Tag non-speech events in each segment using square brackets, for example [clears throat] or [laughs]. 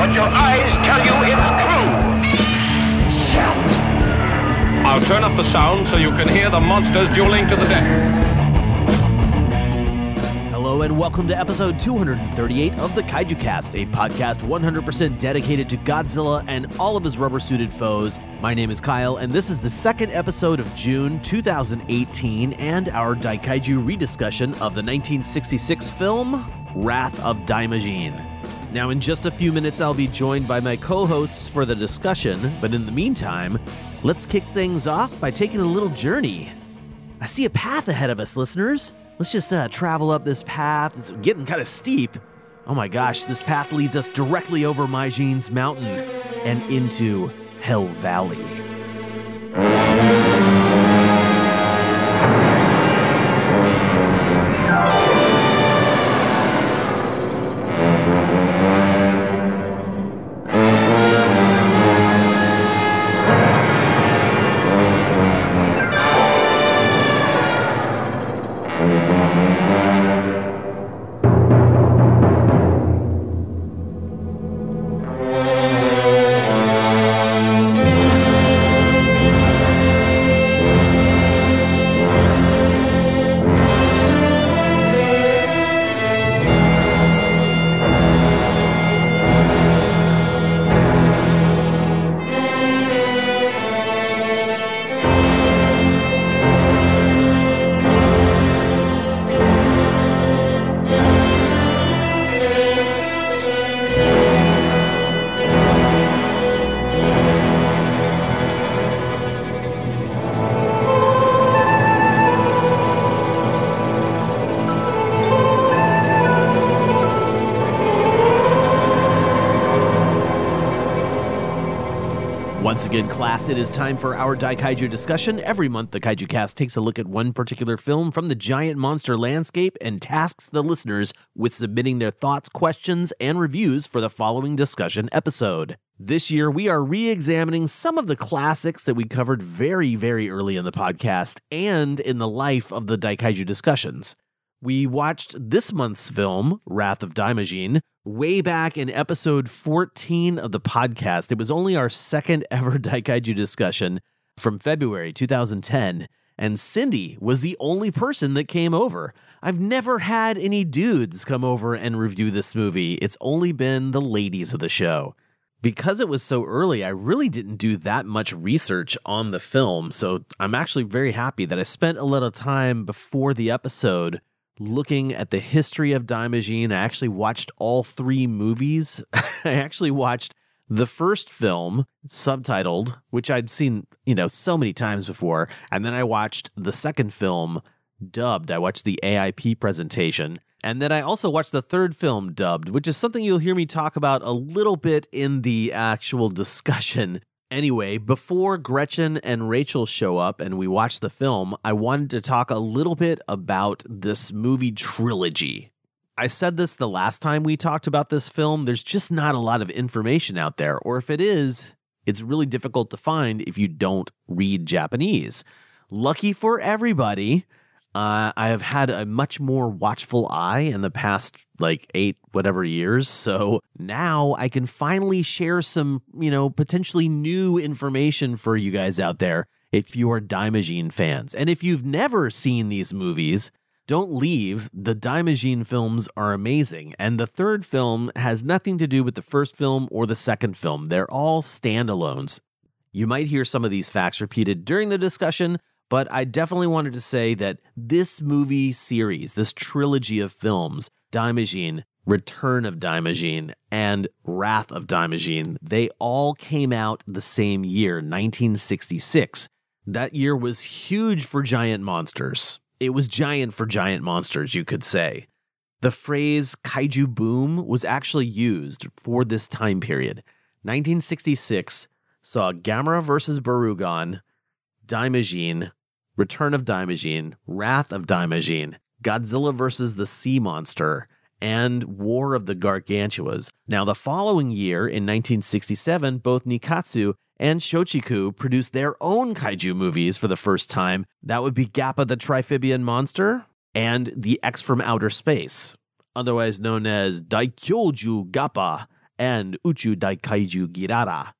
But your eyes tell you it's true. I'll turn up the sound so you can hear the monsters dueling to the death. Hello and welcome to episode 238 of the Kaiju Cast, a podcast 100% dedicated to Godzilla and all of his rubber-suited foes. My name is Kyle, and this is the second episode of June 2018 and our Daikaiju rediscussion of the 1966 film Wrath of Daimajin. Now, in just a few minutes, I'll be joined by my co-hosts for the discussion, but in the meantime, let's kick things off by taking a little journey. I see a path ahead of us, listeners. Let's just uh, travel up this path. It's getting kind of steep. Oh my gosh, this path leads us directly over Majin's mountain and into Hell Valley. Again, class, it is time for our Daikaiju discussion. Every month, the Kaiju Cast takes a look at one particular film from the giant monster landscape and tasks the listeners with submitting their thoughts, questions, and reviews for the following discussion episode. This year, we are re examining some of the classics that we covered very, very early in the podcast and in the life of the Daikaiju discussions. We watched this month's film, Wrath of Daimajin, way back in episode 14 of the podcast. It was only our second [laughs] ever Daikaiju discussion from February 2010, and Cindy was the only person that came over. I've never had any dudes come over and review this movie, it's only been the ladies of the show. Because it was so early, I really didn't do that much research on the film, so I'm actually very happy that I spent a little time before the episode looking at the history of Daimajin. I actually watched all three movies. [laughs] I actually watched the first film subtitled, which I'd seen, you know, so many times before, and then I watched the second film dubbed. I watched the AIP presentation. And then I also watched the third film dubbed, which is something you'll hear me talk about a little bit in the actual discussion Anyway, before Gretchen and Rachel show up and we watch the film, I wanted to talk a little bit about this movie trilogy. I said this the last time we talked about this film. There's just not a lot of information out there, or if it is, it's really difficult to find if you don't read Japanese. Lucky for everybody, uh, I have had a much more watchful eye in the past like eight whatever years. So now I can finally share some, you know, potentially new information for you guys out there if you are Daimajin fans. And if you've never seen these movies, don't leave. The Daimajin films are amazing. And the third film has nothing to do with the first film or the second film. They're all standalones. You might hear some of these facts repeated during the discussion, but I definitely wanted to say that this movie series, this trilogy of films, Daimajin, Return of Daimajin, and Wrath of Daimajin, they all came out the same year, 1966. That year was huge for giant monsters. It was giant for giant monsters, you could say. The phrase kaiju boom was actually used for this time period. 1966 saw Gamera versus Barugon, Daimajin, Return of Daimajin, Wrath of Daimajin, Godzilla vs. the Sea Monster, and War of the Gargantuas. Now, the following year, in 1967, both Nikkatsu and Shochiku produced their own kaiju movies for the first time. That would be Gappa the Triphibian Monster and The X from Outer Space, otherwise known as Daikyoju Gappa and Uchu Daikaiju Girara.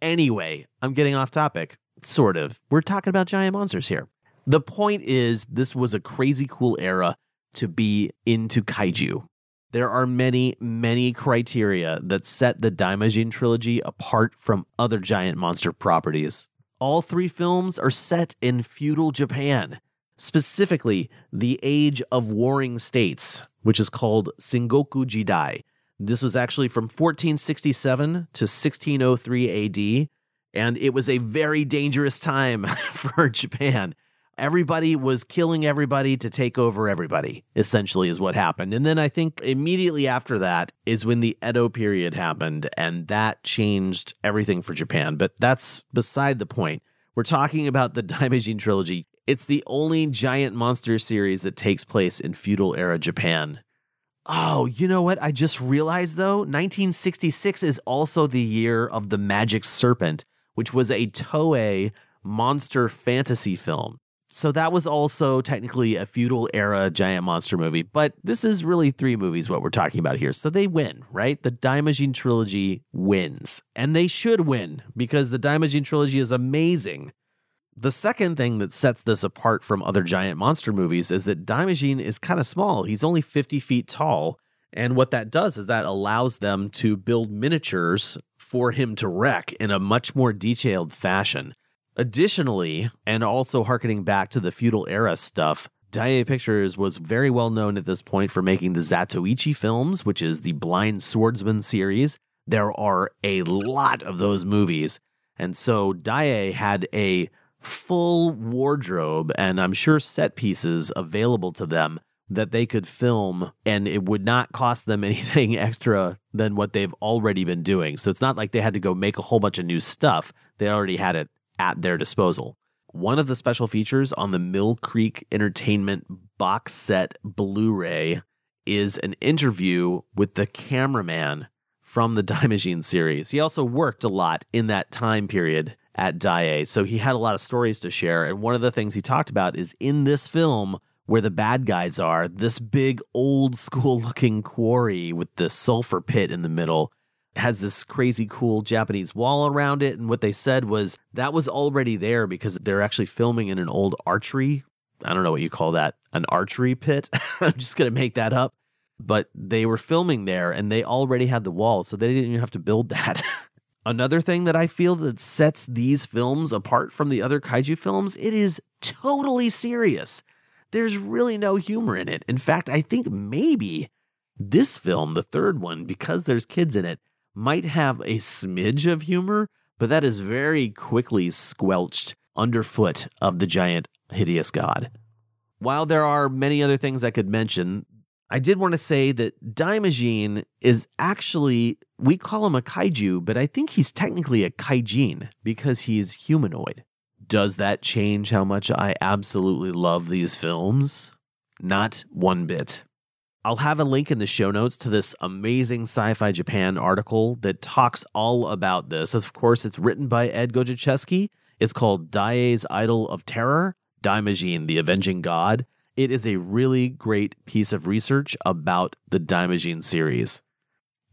Anyway, I'm getting off topic. Sort of. We're talking about giant monsters here. The point is, this was a crazy cool era to be into kaiju. There are many, many criteria that set the Daimajin trilogy apart from other giant monster properties. All three films are set in feudal Japan, specifically the Age of Warring States, which is called Sengoku Jidai. This was actually from 1467 to 1603 AD, and it was a very dangerous time [laughs] for Japan everybody was killing everybody to take over everybody, essentially, is what happened. And then I think immediately after that is when the Edo period happened, and that changed everything for Japan. But that's beside the point. We're talking about the [laughs] Daimajin trilogy. It's the only giant monster series that takes place in feudal era Japan. Oh, you know what? I just realized though, 1966 is also the year of The Magic Serpent, which was a Toei monster fantasy film. So that was also technically a feudal era giant monster movie, but this is really three movies what we're talking about here. So they win, right? The Daimajin trilogy wins. And they should win because the Daimajin trilogy is amazing. The second thing that sets this apart from other giant monster movies is that Daimajin is kind of small. He's only 50 feet tall. And what that does is that allows them to build miniatures for him to wreck in a much more detailed fashion. Additionally, and also harkening back to the feudal era stuff, Daiei Pictures was very well known at this point for making the Zatoichi films, which is the Blind Swordsman series. There are a lot of those movies. And so Daiei had a full wardrobe and I'm sure set pieces available to them that they could film and it would not cost them [laughs] anything extra than what they've already been doing. So it's not like they had to go make a whole bunch of new stuff. They already had it at their disposal. One of the special features on the Mill Creek Entertainment box set Blu ray is an interview with the cameraman from the [laughs] Daimajin series. He also worked a lot in that time period at Daiei, so he had a lot of stories to share. And one of the things he talked about is in this film, where the bad guys are, this big old school looking quarry with the sulfur pit in the middle has this crazy cool Japanese wall around it. And what they said was that was already there because they're actually filming in an old archery. I don't know what you call that, an archery pit. [laughs] I'm just going to make that up. But they were filming there and they already had the wall, so they didn't even have to build [laughs] that. Another thing that I feel that sets these films apart from the other kaiju films, it is totally serious. There's really no humor in it. In fact, I think maybe this film, the third one, because there's kids in it, might have a smidge of humor, but that is very quickly squelched underfoot of the giant hideous god. While there are many other things I could mention, I did want to say that Daimajin is actually, we call him a kaiju, but I think he's technically a kaijin because he's humanoid. Does that change how much I absolutely love these films? Not one bit. I'll have a link in the show notes to this amazing Sci Fi Japan article that talks all about this. Of course, it's written by Ed Godziszewski. It's called Daiei's Idol of Terror, Daimajin, the Avenging God. It is a really great piece of research about the Daimajin series.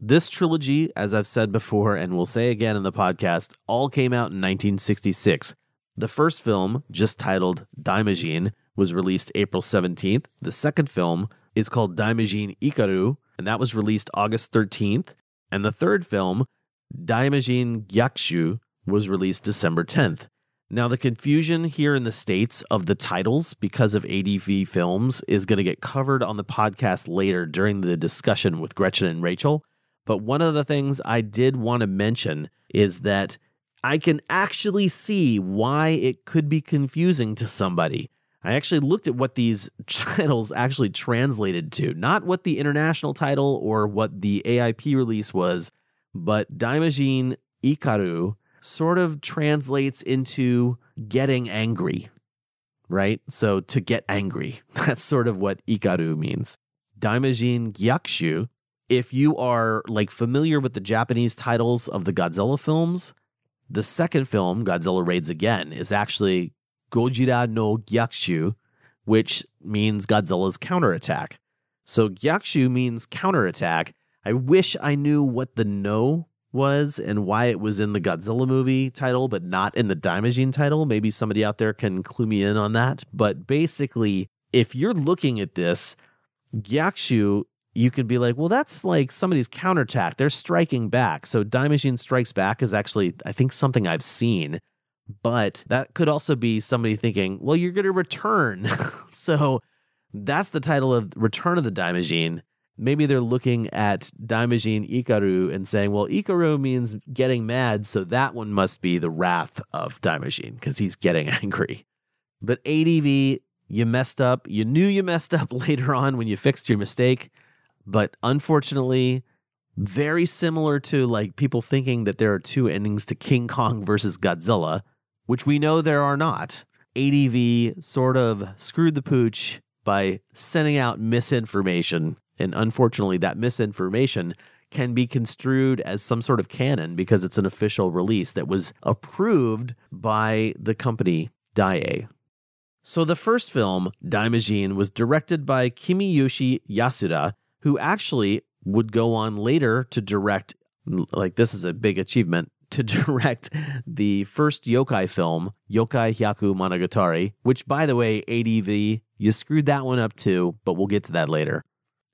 This trilogy, as I've said before and will say again in the podcast, all came out in 1966. The first film, just titled Daimajin, was released April 17th. The second film is called Daimajin Ikaru, and that was released August 13th. And the third film, Daimajin Gyakushu, was released December 10th. Now, the confusion here in the States of the titles because of ADV films is going to get covered on the podcast later during the discussion with Gretchen and Rachel. But one of the things I did want to mention is that I can actually see why it could be confusing to somebody. I actually looked at what these [laughs] titles actually translated to, not what the international title or what the AIP release was, but Daimajin Ikaru sort of translates into getting angry, right? So to get angry. [laughs] That's sort of what Ikaru means. Daimajin Gyakushu, if you are like familiar with the Japanese titles of the Godzilla films, the second film, Godzilla Raids Again, is actually Gojira no Gyakushu, which means Godzilla's counterattack. So Gyakushu means counterattack. I wish I knew what the no was and why it was in the Godzilla movie title, but not in the Daimajin title. Maybe somebody out there can clue me in on that. But basically, if you're looking at this, Gyakushu, you could be like, well, that's like somebody's counterattack. They're striking back. So Daimajin Strikes Back is actually, I think, something I've seen. But that could also be somebody thinking, well, you're going to return. [laughs] so that's the title of Return of the Daimajin. Maybe they're looking at Daimajin Ikaru and saying, well, Ikaru means getting mad, so that one must be the wrath of Daimajin because he's getting [laughs] angry. But ADV, you messed up. You knew you messed up [laughs] later on when you fixed your mistake. But unfortunately, very similar to like people thinking that there are two endings to King Kong versus Godzilla which we know there are not. ADV sort of screwed the pooch by sending out misinformation. And unfortunately, that misinformation can be construed as some sort of canon because it's an official release that was approved by the company Daiei. So the first film, Daimajin, was directed by Kimiyoshi Yasuda, who actually would go on later to direct like this is a big achievement to [laughs] direct the first yokai film, Yokai Hyaku Monogatari, which, by the way, ADV, you screwed that one up too, but we'll get to that later.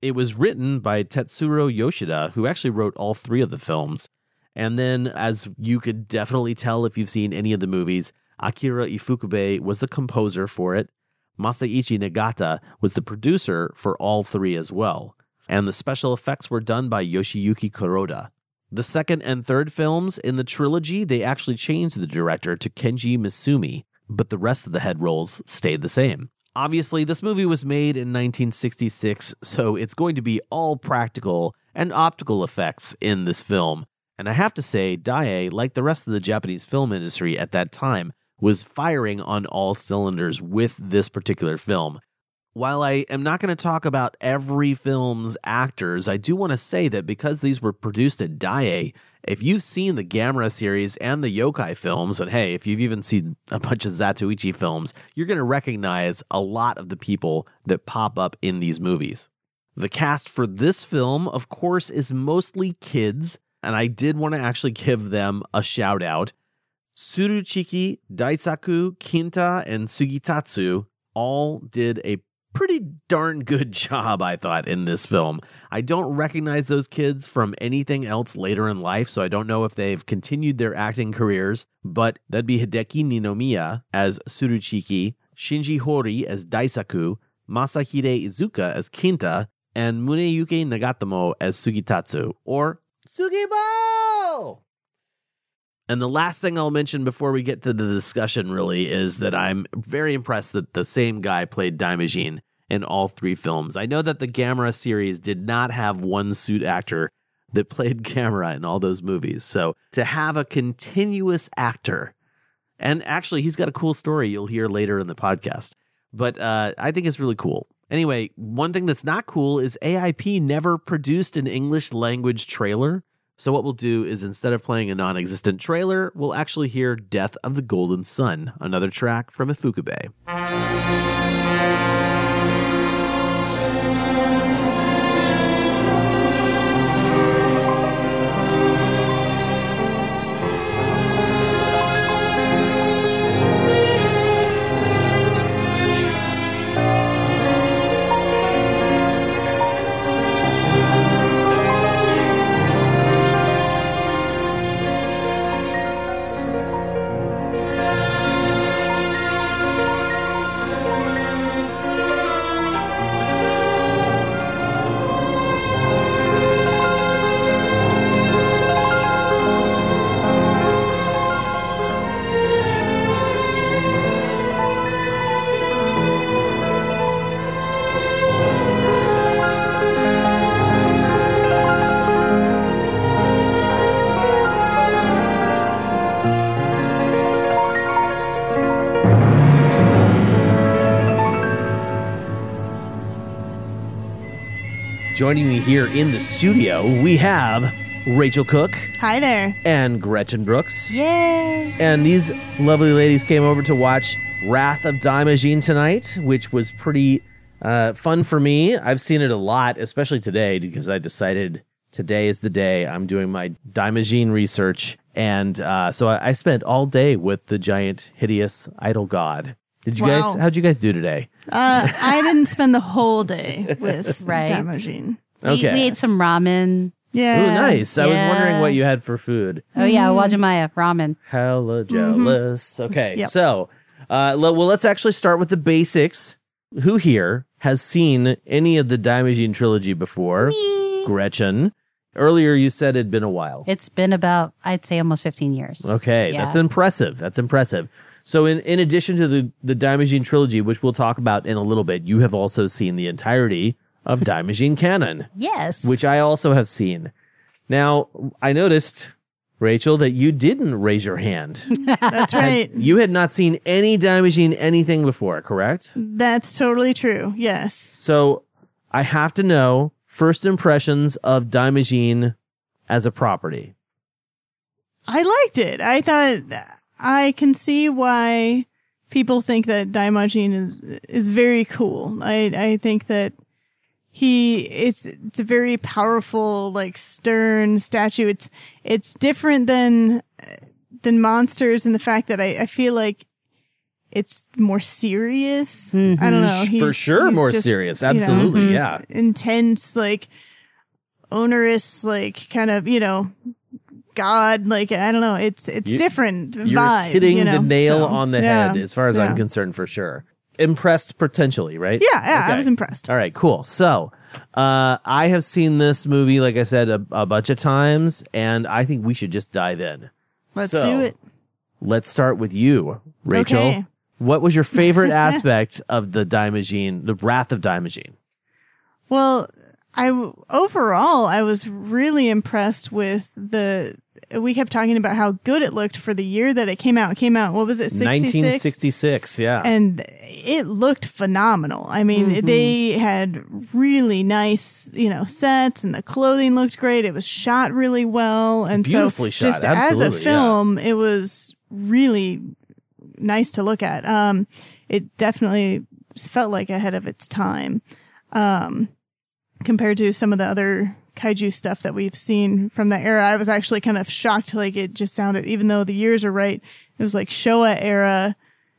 It was written by Tetsuro Yoshida, who actually wrote all three of the films. And then, as you could definitely tell if you've seen any of the movies, Akira Ifukube was the composer for it. Masaichi Nagata was the producer for all three as well. And the special effects were done by Yoshiyuki Kuroda. The second and third films in the trilogy, they actually changed the director to Kenji Misumi, but the rest of the head roles stayed the same. Obviously, this movie was made in 1966, so it's going to be all practical and optical effects in this film. And I have to say, Daiei, like the rest of the Japanese film industry at that time, was firing on all cylinders with this particular film. While I am not going to talk about every film's actors, I do want to say that because these were produced at Daiei, if you've seen the Gamera series and the Yokai films, and hey, if you've even seen a bunch of Zatoichi films, you're going to recognize a lot of the people that pop up in these movies. The cast for this film, of course, is mostly kids, and I did want to actually give them a shout out. Tsuruchiki, Daisaku, Kinta, and Sugitatsu all did a pretty darn good [laughs] job, I thought, in this film. I don't recognize those kids from anything else later in life, so I don't know if they've continued their acting careers, but that'd be Hideki Ninomiya as Tsuruchiki, Shinji Hori as Daisaku, Masahide Izuka as Kinta, and Muneyuki Nagatomo as Sugitatsu, or Sugibo! And the last thing I'll mention before we get to the discussion really is that I'm very impressed that the same guy played Daimajin in all three films. I know that the Gamera series did not have one suit actor that played [laughs] Gamera in all those movies. So to have a continuous actor, and actually he's got a cool story you'll hear later in the podcast. But uh, I think it's really cool. Anyway, one thing that's not cool is AIP never produced an English language trailer. So, what we'll do is instead of playing a non existent trailer, we'll actually hear Death of the Golden Sun, another track from Ifukube. Joining me here in the studio, we have Rachel Cook Hi there. and Gretchen Brooks. Yay. And these lovely ladies came over to watch Wrath of Daimajin tonight, which was pretty uh, fun for me. I've seen it a lot, especially today, because I decided today is the day I'm doing my Daimajin research. And uh, so I, I spent all day with the giant, hideous idol god. Did you guys, how'd you guys do today? Uh, [laughs] I didn't spend the whole day with [laughs] Right. Daimajin. We, Okay. we ate some ramen. Yeah. Ooh, nice. I was wondering what you had for food. Oh yeah, Wajimaya ramen. Hella jealous. Okay, Yep. so uh, le- well, let's actually start with the basics. Who here has seen any of the Daimajin trilogy before? Gretchen. Earlier, you said it'd been a while. It's been about I'd say almost 15 years. Okay, Yeah. that's impressive. That's impressive. So, in, in addition to the the Daimajin trilogy, which we'll talk about in a little bit, you have also seen the entirety of [laughs] Daimajin canon, Yes. which I also have seen. Now, I noticed, Rachel, that you didn't raise your hand. [laughs] That's right. You had not seen any Daimajin anything before, correct? That's totally true. Yes. So I have to know first impressions of Daimajin as a property. I liked it. I thought I can see why people think that Daimajin is is very cool. I I think that he it's it's a very powerful like stern statue. It's it's different than than monsters in the fact that I, I feel like it's more serious. I don't mm-hmm. know. For sure, he's more just, serious. you know, Absolutely, yeah. Intense, like onerous, like kind of you know God, like I don't know. It's it's You- different You're vibe. hitting you know? the nail So, on the yeah, head as far as yeah. I'm concerned for sure. Impressed potentially, right? Yeah, yeah, I was impressed. All right, cool. So, uh, I have seen this movie, like I said, a, a bunch of times, and I think we should just dive in. Let's So, do it. Let's start with you, Rachel. Okay. What was your favorite [laughs] aspect of the Daimajin, the Wrath of Daimajin? Well, I w- overall I was really impressed with the. We kept talking about how good it looked for the year that it came out. It came out. What was it? Sixty six. 1966, yeah. and it looked phenomenal. I mean, Mm-hmm. they had really nice, you know, sets, and the clothing looked great. It was shot really well, and Beautifully so shot, just as a absolutely, yeah. film, it was really nice to look at. Um, it definitely felt like ahead of its time, um, compared to some of the other kaiju stuff that we've seen from that era. I was actually kind of shocked, like it just sounded, even though the years are right, it was like Showa era.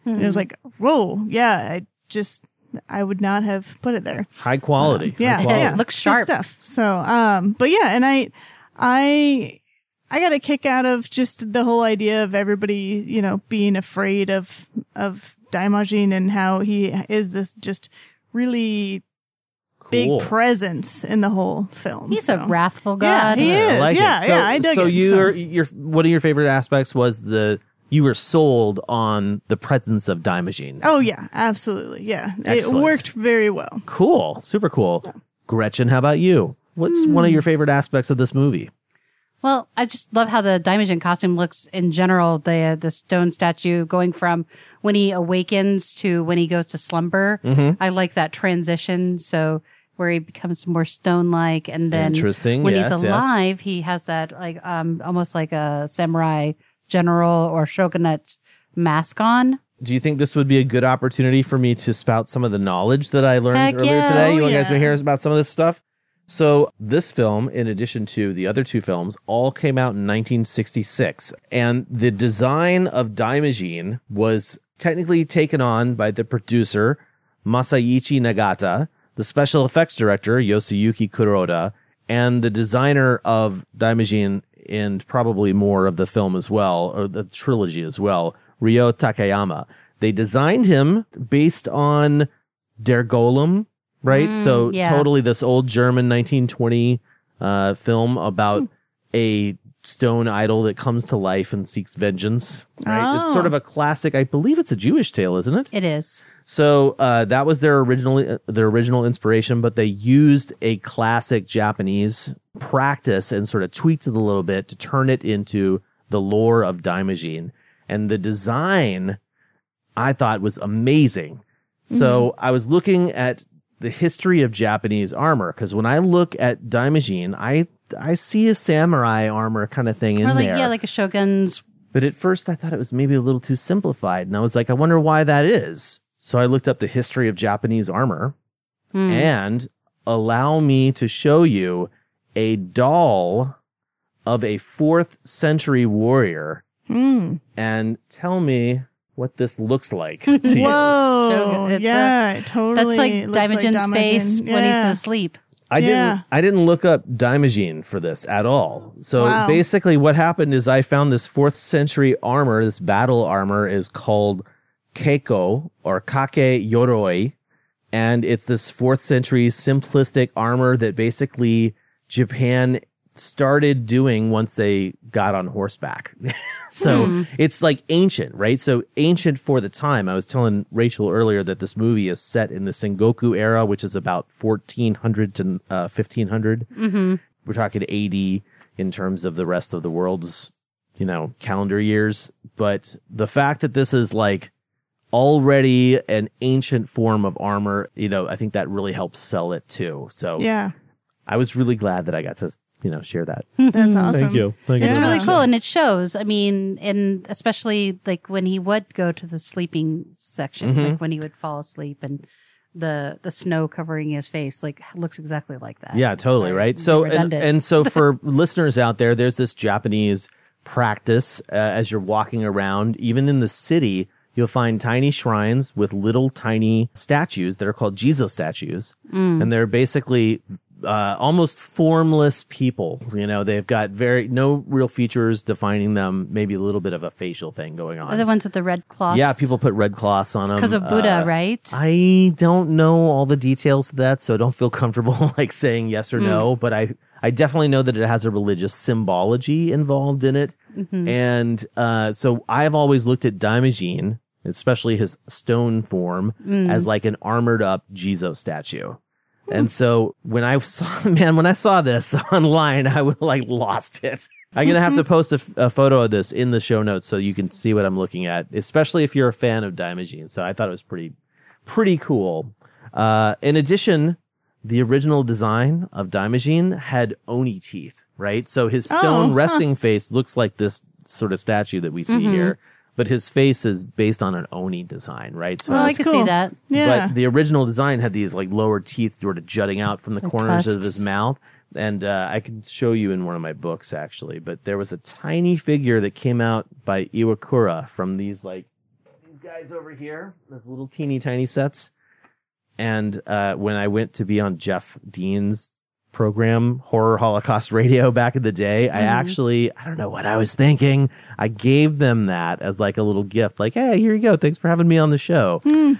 And it was like, whoa, yeah, I just, I would not have put it there. High quality. Yeah, High quality. yeah, Looks good sharp. stuff. So, um, but yeah, and I, I, I got a kick out of just the whole idea of everybody, you know, being afraid of of Daimajin and how he is this just really big presence in the whole film. He's so. a wrathful Yeah, god. he is. I like yeah, it. So, yeah, I dug so it. you so. are your one of your favorite aspects was the you were sold on the presence of Daimajin. Oh yeah, absolutely. Yeah, Excellent. it worked very well. Cool, super cool. Gretchen, how about you? What's one of your favorite aspects of this movie? Well, I just love how the Daimajin costume looks in general. The the stone statue going from when he awakens to when he goes to slumber. Mm-hmm. I like that transition. So where he becomes more stone like, and then Interesting. when Yes, he's yes. alive, he has that like um almost like a samurai general or shogunate mask on. Do you think this would be a good opportunity for me to spout some of the knowledge that I learned Heck earlier yeah. today? Oh, you guys yeah. want to hear about some of this stuff? So, this film, in addition to the other two films, all came out in 1966. And the design of Daimajin was technically taken on by the producer, Masaichi Nagata, the special effects director, Yoshiyuki Kuroda, and the designer of Daimajin and probably more of the film as well, or the trilogy as well, Ryo Takayama. They designed him based on Der Golem, right? so yeah. totally this old German 1920 uh, film about a stone idol that comes to life and seeks vengeance. Right? It's sort of a classic. I believe it's a Jewish tale, isn't it? It is. So uh, that was their original their original inspiration, but they used a classic Japanese practice and sort of tweaked it a little bit to turn it into the lore of Daimajin. And the design I thought was amazing. So I was looking at the history of Japanese armor because when I look at Daimajin, I I see a samurai armor kind of thing in or like there. yeah, like a shogun's. But at first, I thought it was maybe a little too simplified. And I was like, I wonder why that is. So I looked up the history of Japanese armor Hmm. and allow me to show you a doll of a fourth century warrior Hmm. and tell me what this looks like [laughs] to you. Whoa. Shogun- it's a- yeah, totally. That's like looks like Daimajin's face Daimajin. when he's asleep. I Yeah. didn't I didn't look up Daimajin for this at all. So Wow. basically what happened is I found this 4th century armor, this battle armor is called Keiko or Kake Yoroi and it's this 4th century simplistic armor that basically Japan started doing once they got on horseback. [laughs] so it's like ancient, right? So ancient for the time. I was telling Rachel earlier that this movie is set in the Sengoku era, which is about 1400 to uh, 1500. Mm-hmm. We're talking AD in terms of the rest of the world's, you know, calendar years. But the fact that this is like already an ancient form of armor, you know, I think that really helps sell it too. So Yeah, I was really glad that I got to, you know, share that. [laughs] that's awesome. Thank you. Thank you It's very really much. cool and it shows. I mean, and especially like when he would go to the sleeping section, Mm-hmm. like when he would fall asleep and the the snow covering his face, like looks exactly like that. Yeah, totally, Sorry, right? So and, and so for [laughs] listeners out there, there's this Japanese practice uh, as you're walking around, even in the city, you'll find tiny shrines with little tiny statues that are called Jizo statues, Mm. and they're basically uh, almost formless people. You know, they've got very no real features defining them. Maybe a little bit of a facial thing going on. Are the ones with the red cloths. yeah, people put red cloths on them because of Buddha, Uh, right? I don't know all the details of that, so I don't feel comfortable [laughs] like saying yes or no, but I I definitely know that it has a religious symbology involved in it. And uh so I've always looked at Daimajin, especially his stone form, as like an armored up Jizo statue. And so when I [laughs] saw, man, when I saw this [laughs] online, I would like lost it. I'm going to have to [laughs] post a, f- a photo of this in the show notes so you can see what I'm looking at, especially if you're a fan of Daimajin. So I thought it was pretty, pretty cool. Uh, in addition, the original design of Daimajin had Oni teeth, right? So his stone Oh, huh. resting face looks like this sort of statue that we see here, but his face is based on an Oni design, right? So well, I that's could see that. Yeah. but the original design had these like lower teeth sort of jutting out from the Like corners of his mouth. And uh, I can show you in one of my books actually. But there was a tiny figure that came out by Iwakura from these like these guys over here, those little teeny tiny sets. And uh, when I went to be on Jeff Dean's program, Horror Holocaust [laughs] Radio, back in the day, I actually, I don't know what I was thinking. I gave them that as like a little gift, like, hey, here you go. Thanks for having me on the show. [laughs]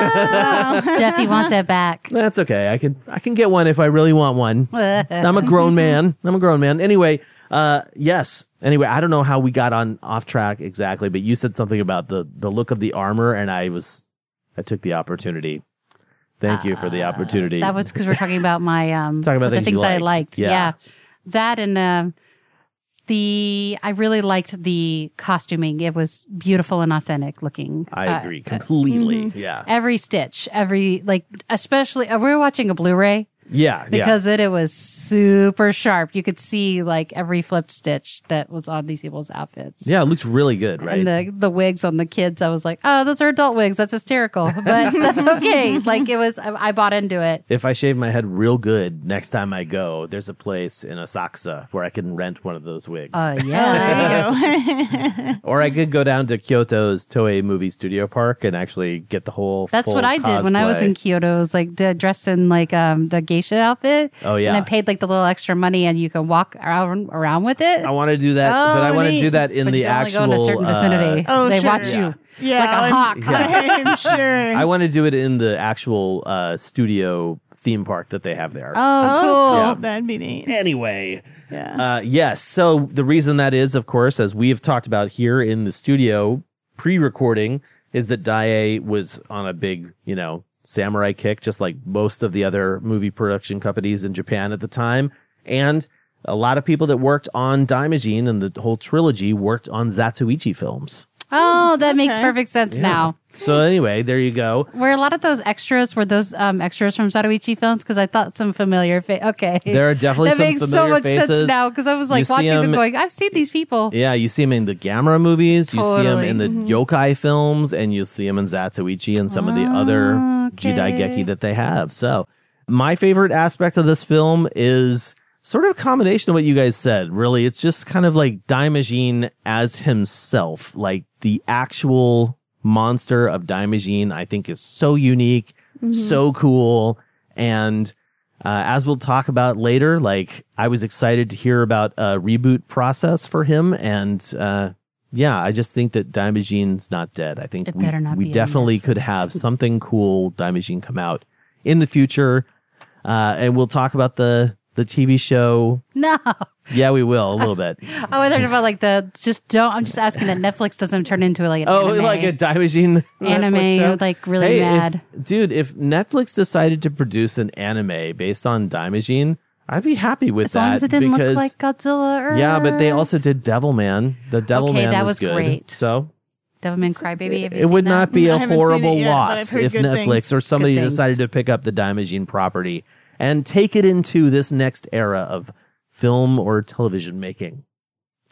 No, [laughs] Jeffy wants it back. That's okay. I can I can get one if I really want one. I'm a grown man. I'm a grown man. Anyway, uh yes. Anyway, I don't know how we got on off track exactly, but you said something about the the look of the armor and I was I took the opportunity. Thank you for the opportunity. That was because we're talking about my [laughs] um Talking about the things you things I liked. Yeah. Yeah. That and um the I really liked the costuming. It was beautiful and authentic looking. I Uh, agree completely. Yeah. every stitch, every like especially uh, we were watching a Blu-ray Yeah, because it, it was super sharp. You could see like every flipped stitch that was on these people's outfits. yeah. Yeah, it looks really good, right? And the the wigs on the kids, I was like, oh, those are adult wigs. That's hysterical, [laughs] but that's okay. [laughs] Like it was, I, I bought into it. if I shave my head real good next time I go, there's a place in Asakusa where I can rent one of those wigs. Uh, [laughs] yeah, Or I could go down to Kyoto's Toei Movie Studio Park and actually get the whole. that's full what I did when I was in Kyoto. I was like d- dressed in like um the geisha outfit. Oh, yeah. and I paid like the little extra money, and you can walk around around with it. I want to do that, but I Oh, want to do that in but the you can only actual. go in a certain uh, vicinity. Oh, they sure. watch you Yeah, like a I'm- hawk. [laughs] I'm sure. I want to do it in the actual uh, studio theme park that they have there. Oh, cool. Yeah, that'd be neat. Anyway, Yeah. uh, yes. So the reason that is, of course, as we have talked about here in the studio pre-recording, is that Daiei was on a big, you know, samurai kick, just like most of the other movie production companies in Japan at the time, and a lot of people that worked on Daimajin and the whole trilogy worked on Zatoichi films. Oh, that makes perfect sense now. So anyway, there you go. Were a lot of those extras were those um, extras from Zatoichi films? Because I thought some familiar fa- Okay, There are definitely that some makes so much sense faces. now. Because I was like see watching them, them- going, I've seen these people. Yeah, you see them in the Gamera movies, you see them in the yokai films, and you see them in Zatoichi and some of the other Okay. Jidaigeki that they have. So, my favorite aspect of this film is sort of a combination of what you guys said. Really, it's just kind of like Daimajin as himself, like the actual monster of Daimajin. I think is so unique, so cool, and uh, as we'll talk about later, like I was excited to hear about a reboot process for him, and uh, yeah, I just think that Daimajin's not dead. I think It we, we definitely could have something cool Daimajin come out in the future, uh, and we'll talk about the the TV show. No, Yeah, we will a little bit. oh, [laughs] I was talking about like the just don't. I'm just asking that Netflix doesn't turn into like an oh, anime. like a Daimajin Anime, show? like, really Hey, if- mad. dude. If Netflix decided to produce an anime based on Daimajin, I'd be happy with as that long as it didn't because look like Godzilla. Or Yeah, but they also did Devilman. The Devilman Okay, that was, was good. great. So Devilman Crybaby. Have you it seen would that? not be I a haven't seen it horrible yet, loss if Netflix things. or somebody decided to pick up the Daimajin property and take it into this next era of film or television making.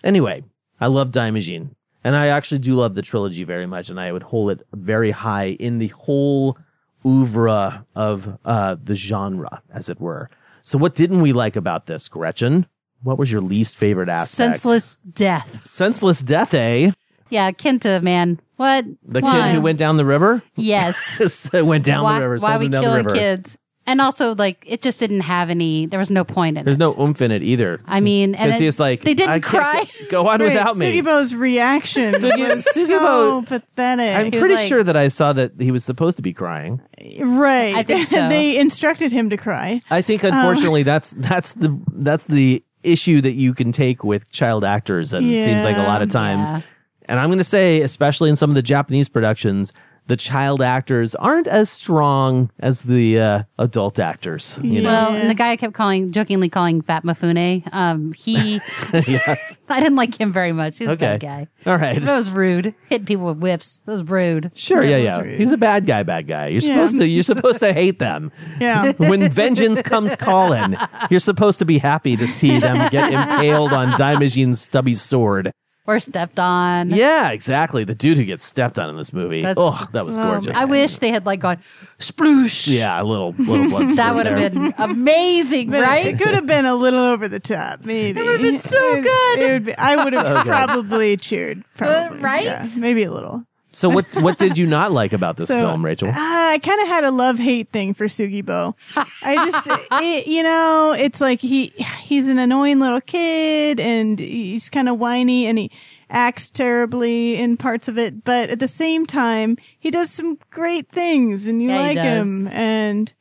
Anyway, I love Daimajin. And I actually do love the trilogy very much, and I would hold it very high in the whole oeuvre of uh, the genre, as it were. So, what didn't we like about this, Gretchen? What was your least favorite aspect? Senseless death. Senseless death, eh? Yeah, Kenta, man. What? The Why? kid who went down the river? Yes. [laughs] went down why, the river. why we him down the killing river. kids? And also, like, it just didn't have any. There was no point in it. There's it. no oomph in it either. I mean, and Because it- he's like, they didn't I can't cry. Go, go on Right, without me. Sugibo's reaction Sugi- was so Sugibo- pathetic. I'm was pretty like- sure that I saw that he was supposed to be crying. right. I think [laughs] so. they instructed him to cry. I think, um, unfortunately, that's that's the that's the issue that you can take with child actors, and it seems like a lot of times. Yeah. And I'm going to say, especially in some of the Japanese productions, the child actors aren't as strong as the uh, adult actors. You know? Well, and the guy I kept calling, jokingly calling Fat Mafune, um, he, [laughs] [laughs] yes. I didn't like him very much. He was Okay. a bad guy. All right. That was rude. Hitting people with whips. That was rude. Sure, yeah, That was yeah. He's a bad guy, bad guy. You're Yeah. supposed to you're supposed to hate them. Yeah. [laughs] When vengeance comes calling, you're supposed to be happy to see them get impaled on Daimajin's stubby sword. Or stepped on. Yeah, exactly. The dude who gets stepped on in this movie. That's- oh, that was Oh, gorgeous. I wish they had like gone sploosh. yeah, a little little blood. [laughs] That spurt would have been amazing, right? It could have been a little over the top, maybe. It would've been so It- good. it would be- I would have [laughs] So probably cheered. Probably, right? Yeah, maybe a little. So what what did you not like about this [laughs] So, film, Rachel? Uh, I kind of had a love hate thing for Sugibo. I just, [laughs] it, you know, it's like he he's an annoying little kid and he's kind of whiny and he acts terribly in parts of it, but at the same time, he does some great things and you Yeah, like him. And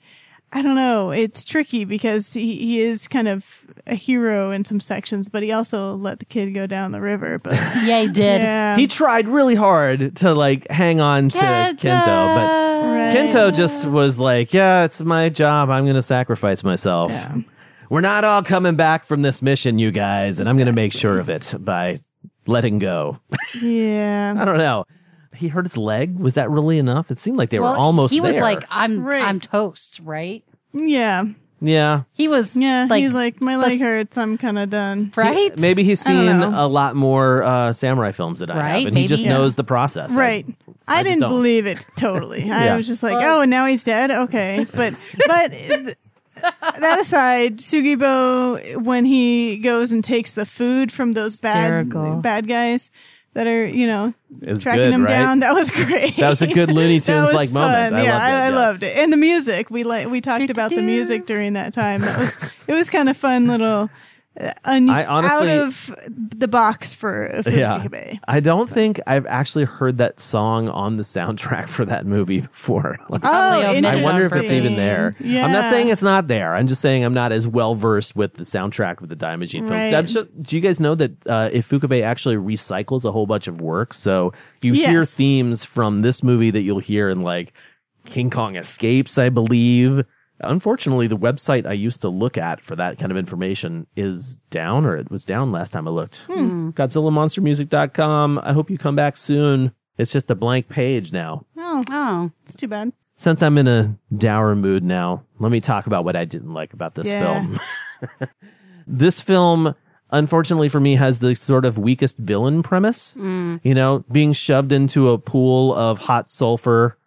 I don't know, it's tricky because he, he is kind of a hero in some sections, but he also let the kid go down the river. But [laughs] yeah, he did. yeah, He tried really hard to like hang on to Kento, but Right. Kento just was like, "Yeah, it's my job. I'm going to sacrifice myself. Yeah. We're not all coming back from this mission, you guys, and I'm going to make sure of it by letting go." [laughs] yeah. I don't know. He hurt his leg. Was that really enough? It seemed like they Well, were almost He was there. like, "I'm, Right. I'm toast," right? Yeah. yeah. He was, Yeah, like, he's like, my leg hurts. I'm kind of done. right? Maybe he's seen a lot more uh, samurai films than I have, Right, and he just Yeah. knows the process. Right. I, I just didn't don't. believe it totally. Yeah. I was just like, Well- oh, and now he's dead. Okay, but but that aside, Sugibo when he goes and takes the food from those Hysterical. bad bad guys that are you know It was tracking good, him right? down, [laughs] that was great. That was a good Looney [laughs] That Tunes like moment. fun. I yeah, loved it, I, I yes. loved it, and the music. We like we talked about the music during that time. That was it was kind of fun little. Uh, un- I honestly- out of the box for a Yeah. Fukibe. I don't think I've actually heard that song on the soundtrack for that movie before. [laughs] Like, Oh, I wonder if it's even there. Yeah. I'm not saying it's not there. I'm just saying I'm not as well versed with the soundtrack of the Daimajin films. Right. Sure- do you guys know that uh, Ifukube actually recycles a whole bunch of work? So you hear themes from this movie that you'll hear in like King Kong Escapes, I believe. Unfortunately, the website I used to look at for that kind of information is down, or it was down last time I looked. Hmm. GodzillaMonsterMusic.com. I hope you come back soon. It's just a blank page now. Oh, Oh, it's too bad. Since I'm in a dour mood now, let me talk about what I didn't like about this Yeah. film. [laughs] this film, unfortunately for me, has the sort of weakest villain premise. You know, being shoved into a pool of hot sulfur.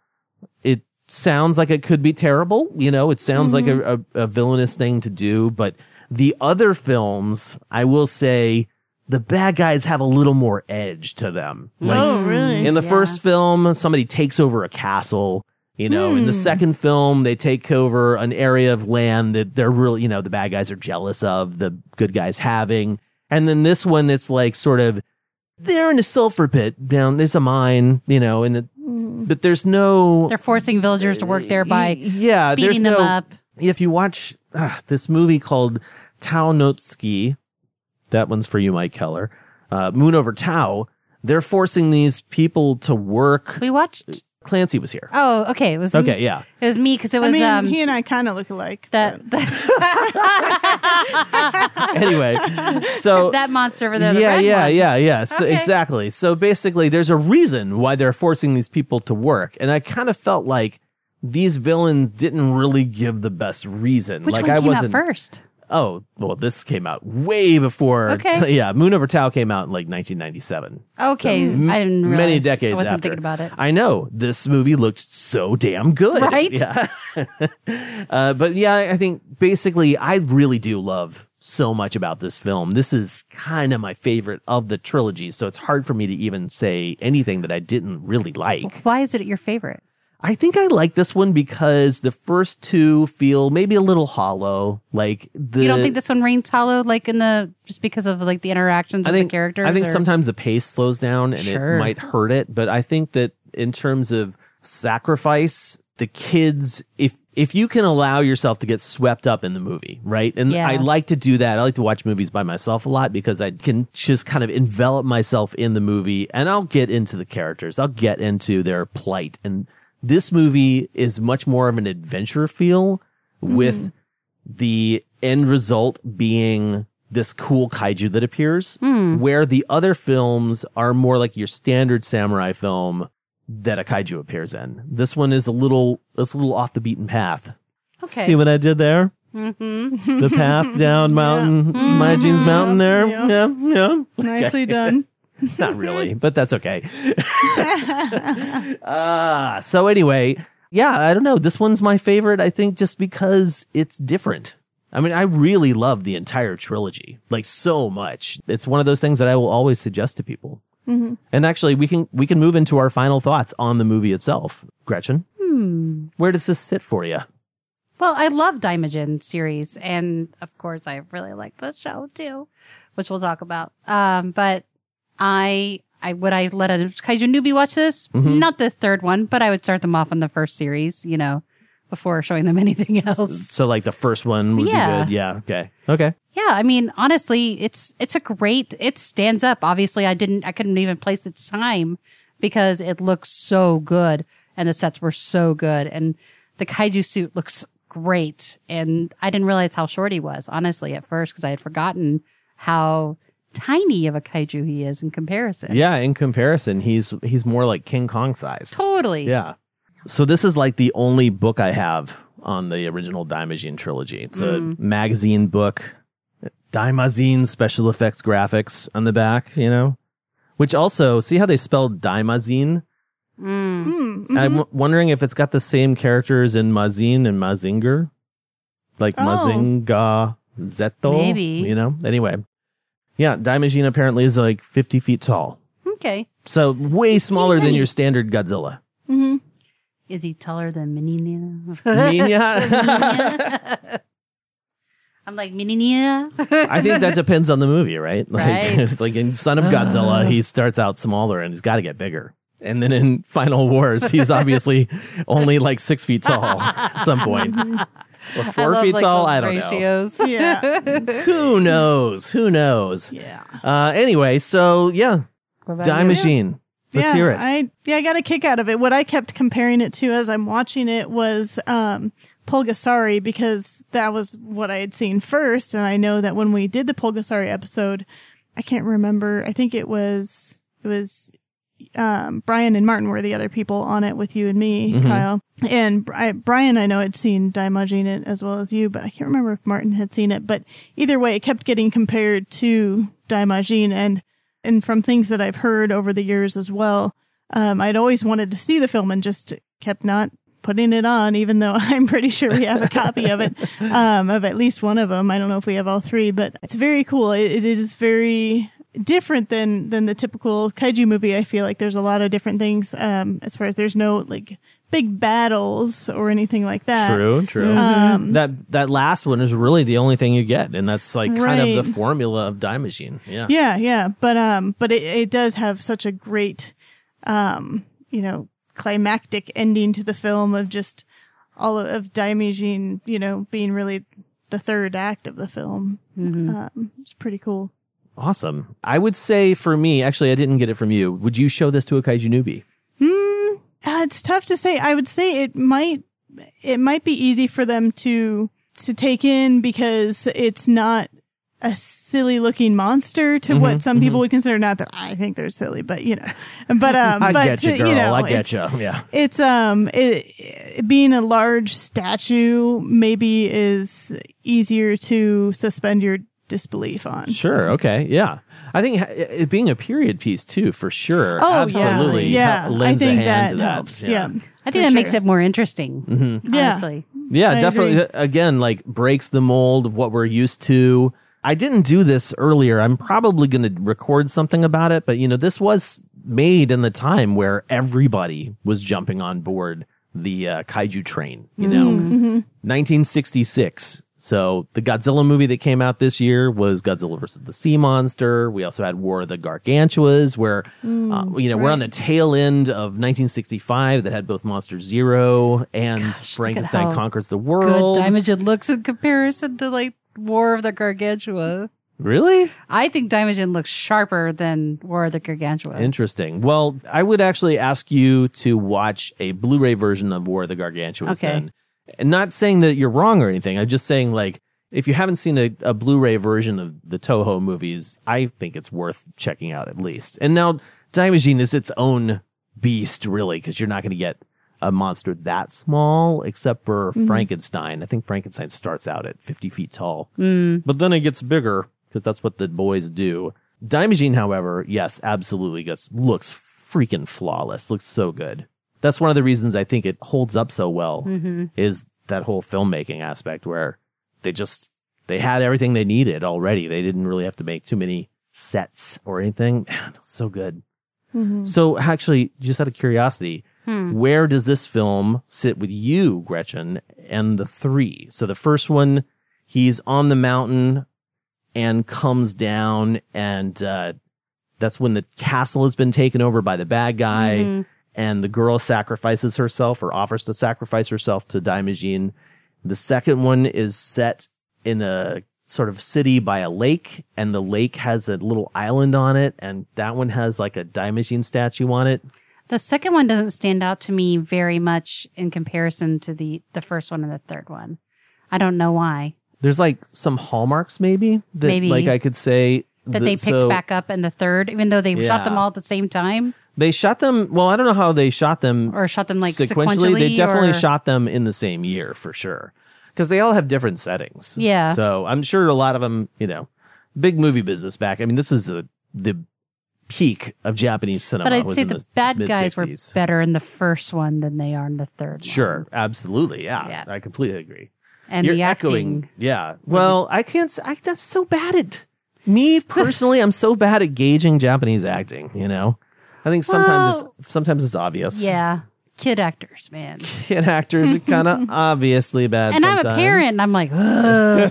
Sounds like it could be terrible. You know, it sounds like a, mm-hmm. a, a villainous thing to do. But the other films, I will say, the bad guys have a little more edge to them. Like, oh, really? in the Yeah. first film, somebody takes over a castle. You know, in the hmm. second film, they take over an area of land that they're really, you know, the bad guys are jealous of, the good guys having. And then this one, it's like sort of, they're in a sulfur pit down, there's a mine, you know, and it, but there's no, they're forcing villagers to work there by yeah, there's beating them no, up. if you watch uh, this movie called Tao no Tsuki, that one's for you, Mike Keller, uh, Moon Over Tao, they're forcing these people to work. We watched. Clancy was here. Oh, okay. It was Okay, yeah. It was me because it was I mean, um he and I kind of look alike. that [laughs] [laughs] Anyway, so [laughs] that monster over there. The yeah, red yeah, one. yeah, yeah. So Okay. exactly. So basically, there's a reason why they're forcing these people to work, and I kind of felt like these villains didn't really give the best reason. Which like one I came wasn't. out first? Oh, well, this came out way before. Okay. [laughs] yeah, Moon Over Tao came out in like 1997. Okay, I didn't realize. Many decades I wasn't after. thinking about it. I know this movie looked so damn good, Right? [laughs] Yeah, uh, but yeah, I think basically I really do love so much about this film. This is kind of my favorite of the trilogy, so it's hard for me to even say anything that I didn't really like. Why is it your favorite? I think I like this one because the first two feel maybe a little hollow. Like the you don't think this one rings hollow, like in the just because of like the interactions I with the characters? I think or- sometimes the pace slows down and Sure. it might hurt it, but I think that in terms of sacrifice, the kids, if if you can allow yourself to get swept up in the movie, right? And Yeah. I like to do that. I like to watch movies by myself a lot because I can just kind of envelop myself in the movie and I'll get into the characters. I'll get into their plight. And this movie is much more of an adventure feel mm-hmm. with the end result being this cool kaiju that appears, hmm. where the other films are more like your standard samurai film that a kaiju appears in. This one is a little, it's a little off the beaten path. Okay. See what I did there? Mm-hmm. The path down [laughs] mountain, my mm-hmm. jeans mountain there. Yeah. Yeah, yeah. Nicely done. [laughs] Not really, but that's okay. [laughs] Ah, so anyway, yeah, I don't know. This one's my favorite, I think, just because it's different. I mean, I really love the entire trilogy, like so much. It's one of those things that I will always suggest to people. And actually, we can we can move into our final thoughts on the movie itself. Gretchen, where does this sit for you? Well, I love Daimajin series, and of course, I really like the show too, which we'll talk about. Um, but I, I would I let a kaiju newbie watch this? Mm-hmm. Not this third one, but I would start them off on the first series, you know, before showing them [laughs] anything else. So, like the first one would Yeah. be good. Yeah. Okay. Okay. Yeah, I mean, honestly, it's it's a great. It stands up. Obviously, I didn't. I couldn't even place its time because it looks so good, and the sets were so good, and the kaiju suit looks great. And I didn't realize how short he was, honestly, at first, because I had forgotten how tiny of a kaiju he is in comparison. Yeah. In comparison, he's he's more like King Kong size. totally. Yeah. So this is like the only book I have on the original Daimajin trilogy. It's a mm. magazine book. Daimajin special effects graphics on the back, you know? Which also, see how they spelled Daimajin? Mm. Hmm, I'm mm-hmm. w- wondering if it's got the same characters in Mazin and Mazinger. Like Oh. Mazinga Zeto. Maybe. You know? Anyway. Yeah, Daimajin apparently is like 50 feet tall. Okay. So way smaller than tiny. your standard Godzilla. Mm-hmm. Is he taller than Mininia? Minya? [laughs] [laughs] I'm like Mininia. I think that depends on the movie, right? Like, Right. [laughs] like in Son of Godzilla, he [sighs] starts out smaller and he's got to get bigger. And then in Final Wars, he's obviously only like six feet tall at some point. Or I four feet like, tall? I don't know. Yeah. [laughs] Who knows? Who knows? Yeah. Uh, anyway, so yeah, What about Die you? Machine. Let's yeah, hear it. I yeah, I got a kick out of it. What I kept comparing it to as I'm watching it was um Pulgasari because that was what I had seen first, and I know that when we did the Pulgasari episode, I can't remember. I think it was it was um, Brian and Martin were the other people on it with you and me, Mm-hmm. Kyle. And Bri- Brian, I know had seen Daimajin it as well as you, but I can't remember if Martin had seen it. But either way, it kept getting compared to Daimajin, and and from things that I've heard over the years as well, um, I'd always wanted to see the film and just kept not putting it on, even though [laughs] I'm pretty sure we have a copy of it, [laughs] um, of at least one of them. I don't know if we have all three, but it's very cool. It, it is very different than than the typical kaiju movie. I feel like there's a lot of different things um, as far as there's no like big battles or anything like that. True, true. Um, that that last one is really the only thing you get, and that's like kind of the formula of Daimajin. Yeah. Yeah, yeah, but um, but it, it does have such a great, um, you know, climactic ending to the film of just all of, of Daimajin, you know, being really the third act of the film. Um, it's pretty cool. Awesome. I would say for me, actually, I didn't get it from you. Would you show this to a kaiju newbie? Uh, it's tough to say. I would say it might it might be easy for them to to take in because it's not a silly looking monster to Mm-hmm, what some people would consider. Not that I think they're silly, but you know, [laughs] but um, I but get you, to- girl. know, I get you. [laughs] Yeah. It's um, it, it- being a large statue maybe is easier to suspend your disbelief on. Sure. Okay. Yeah. I think it being a period piece too, for sure. Oh Absolutely. yeah, ha- yeah. I lends a think hand that to that. helps. Yeah. I think that makes it more interesting. Yeah. Honestly. Yeah, I definitely. agree. Again, like breaks the mold of what we're used to. I didn't do this earlier. I'm probably going to record something about it, but you know, this was made in the time where everybody was jumping on board the uh, kaiju train, you know, Mm-hmm. 1966. So the Godzilla movie that came out this year was Godzilla versus the Sea Monster. We also had War of the Gargantuas, where uh, you know we're on the tail end of 1965 that had both Monster Zero and Frankenstein conquers the World. Good. Daimajin looks in comparison to like War of the Gargantua. Really I think Daimajin looks sharper than War of the Gargantua. interesting. Well, I would actually ask you to watch a Blu-ray version of War of the Gargantuas. Okay. Then, and not saying that you're wrong or anything. I'm just saying like. If you haven't seen a, a Blu-ray version of the Toho movies, I think it's worth checking out at least. And now Daimajin is its own beast, really, because you're not going to get a monster that small, except for mm-hmm. Frankenstein. I think Frankenstein starts out at 50 feet tall, mm. but then it gets bigger because that's what the boys do. Daimajin, however, yes, absolutely gets looks freaking flawless. Looks so good. That's one of the reasons I think it holds up so well mm-hmm. is that whole filmmaking aspect where they just they had everything they needed already. They didn't really have to make too many sets or anything. [sighs] Man, so good. Mm-hmm. So actually, just out of curiosity, hmm. where does this film sit with you, Gretchen, and the three? So the first one, he's on the mountain and comes down and, uh, that's when the castle has been taken over by the bad guy mm-hmm. And the girl sacrifices herself or offers to sacrifice herself to Daimajin. The second one is set in a sort of city by a lake and the lake has a little island on it and that one has like a Daimajin statue on it. The second one doesn't stand out to me very much in comparison to the the first one and the third one. I don't know why. There's like some hallmarks maybe that Maybe. like I could say That they picked so back up in the third, even though they shot them all at the same time They shot them. Well, I don't know how they shot them or shot them like sequentially. sequentially. They definitely or- shot them in the same year for sure, because they all have different settings. Yeah. So I'm sure a lot of them, you know, big movie business back. I mean, this is the the peak of Japanese cinema. But I'd was say in the bad guys were better in the first one than they are in the third. Sure, one. absolutely, yeah, Yeah. I completely agree. and You're the echoing, acting. yeah. Well, I can't. I, am so bad at me personally. I'm so bad at gauging Japanese acting. You know, I think sometimes Well, it's sometimes it's obvious. Yeah, kid actors, man. [laughs] kid actors are kind of [laughs] obviously bad. And I'm a parent. And I'm like, Ugh.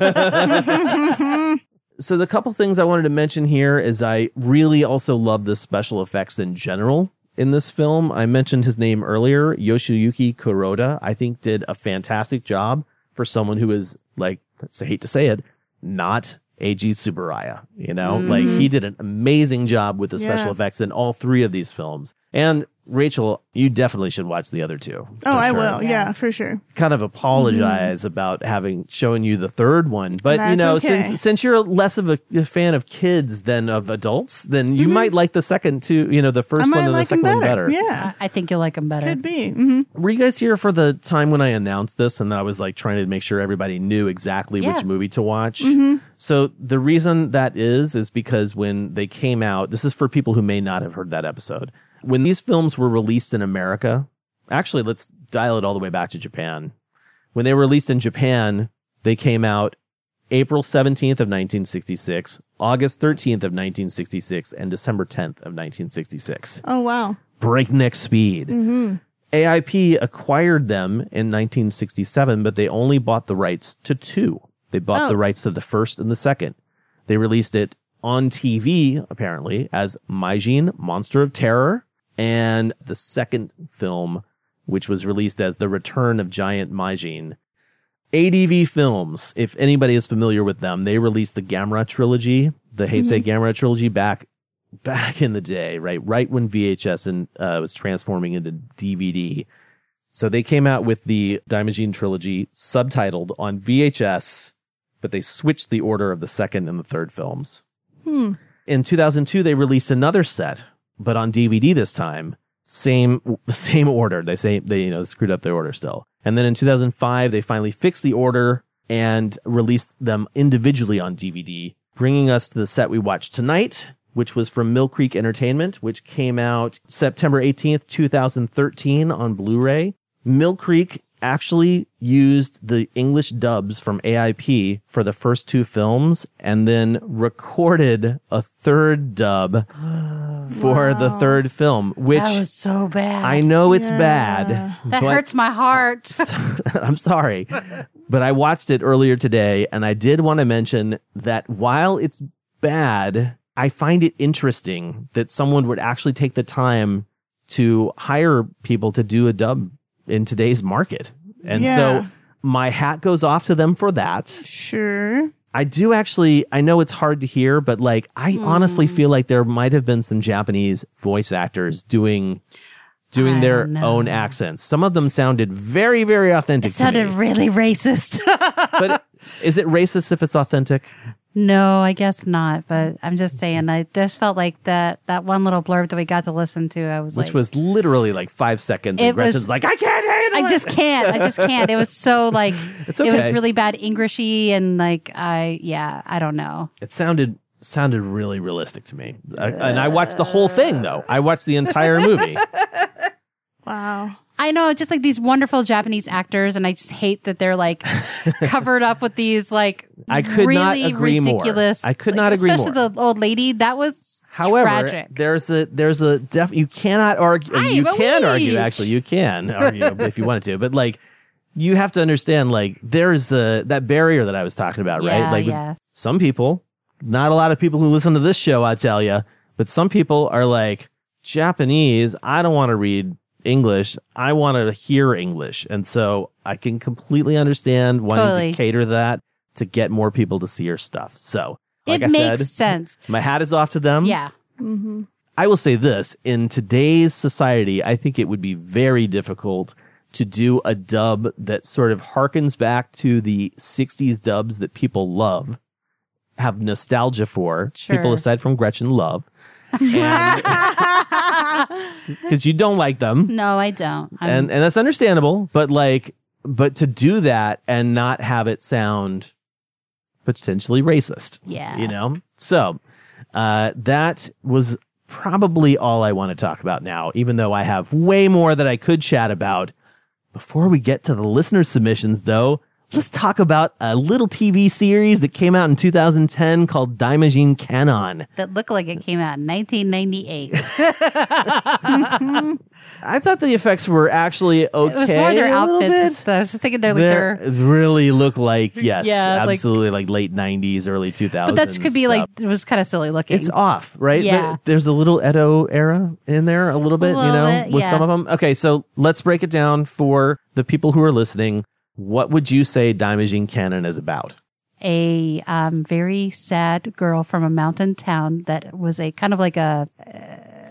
[laughs] So the couple things I wanted to mention here is I really also love the special effects in general in this film. I mentioned his name earlier, Yoshiyuki Kuroda. I think did a fantastic job for someone who is like, I hate to say it, not Eiji Tsuburaya. You know, like mm-hmm. he did an amazing job with the special Yeah. effects in all three of these films. And Rachel, you definitely should watch the other two. Oh, for I sure. will. Yeah, for sure. Kind of apologize about having shown you the third one, but you know, okay. since since you're less of a, a fan of kids than of adults, then you might like the second two. You know, the first Mm-hmm. I one and the like him second better. one better. Yeah, I think you'll like them better. could be. hmm Were you guys here for the time when I announced this and I was like trying to make sure everybody knew exactly Yeah. which movie to watch? Mm-hmm. So the reason that is, is because when they came out, this is for people who may not have heard that episode. When these films were released in America, actually, let's dial it all the way back to Japan. When they were released in Japan, they came out April 17th of 1966, August 13th of 1966, and December 10th of 1966 Oh wow. breakneck speed. Mm-hmm. AIP acquired them in 1967, but they only bought the rights to two. They bought Oh. the rights to the first and the second. They released it on TV, apparently, as Majin, Monster of Terror, and the second film, which was released as The Return of Giant Majin. ADV Films, if anybody is familiar with them, they released the Gamera trilogy, the Heisei Gamera trilogy back back in the day, right? Right when VHS and uh, was transforming into DVD. So they came out with the Daimajin trilogy subtitled on VHS, but they switched the order of the second and the third films. In 2002, they released another set, but on DVD this time. Same, [laughs] same order. They say they, you know, screwed up their order still. And then in 2005, they finally fixed the order and released them individually on DVD, bringing us to the set we watched tonight, which was from Mill Creek Entertainment, which came out September 18th, 2013 on Blu-ray. Mill Creek actually used the English dubs from AIP for the first two films and then recorded a third dub [sighs] for the third film, which That was so bad. I know it's Yeah. bad. that but- hurts my heart. [laughs] I'm sorry, but I watched it earlier today and I did want to mention that while it's bad, I find it interesting that someone would actually take the time to hire people to do a dub in today's market. And Yeah. so my hat goes off to them for that. Sure. I do actually, I know it's hard to hear, but like, I honestly Hmm. feel like there might have been some Japanese voice actors doing, doing I their own accents. Some of them sounded very, very authentic It to me. sounded really racist. [laughs] but is it racist if it's authentic? no, I guess not. But I'm just saying, I just felt like that that one little blurb that we got to listen to. I was Which like, was literally like five seconds. It And Gretchen's was- like, I can't handle I it." just can't. I just can't. It was so [laughs] like It's it was really bad Englishy and like I yeah I don't know. It sounded sounded really realistic to me. I, and I watched the whole thing though. I watched the entire movie. [laughs] Wow. I know, just like these wonderful Japanese actors, and I just hate that they're like [laughs] covered up with these like I could not really agree more. ridiculous. I could like, not agree especially more. Especially the old lady. That was However, tragic. there's a there's a def you cannot argue I you can argue actually you can argue [laughs] if you wanted to but like you have to understand like there's a that barrier that I was talking about right like yeah. some people not a lot of people who listen to this show I tell you but some people are like Japanese I don't want to read English I want to hear English and so I can completely understand wanting Totally. to cater that to get more people to see your stuff so like it I makes said sense. [laughs] my hat is off to them Yeah. Mm-hmm. I will say this in today's society, I think it would be very difficult to do a dub that sort of harkens back to the 60s dubs that people love, have nostalgia for, Sure. people aside from Gretchen love. [laughs] [laughs] [laughs] Because you don't like them. No, I don't. I'm, And, and that's understandable, but like, but to do that and not have it sound potentially racist yeah. you know so uh that was probably all i want to talk about now even though i have way more that i could chat about before we get to the listener submissions though let's talk about a little tv series that came out in 2010 called daimajin Kanon That looked like it came out in 1998. [laughs] [laughs] i thought the effects were actually okay it was more their a outfits. I was just thinking they're like They're- they're. really look like yes Yeah, absolutely like, late 90s early 2000s But that could be stuff. like it was kind of silly looking. It's off, right? Yeah. There- There's a little Edo era in there, a little bit, you little know, bit, with yeah. some of them. Okay, so let's break it down for the people who are listening. What would you say Daimajin Kanon is about? a um, very sad girl from a mountain town that was a kind of like a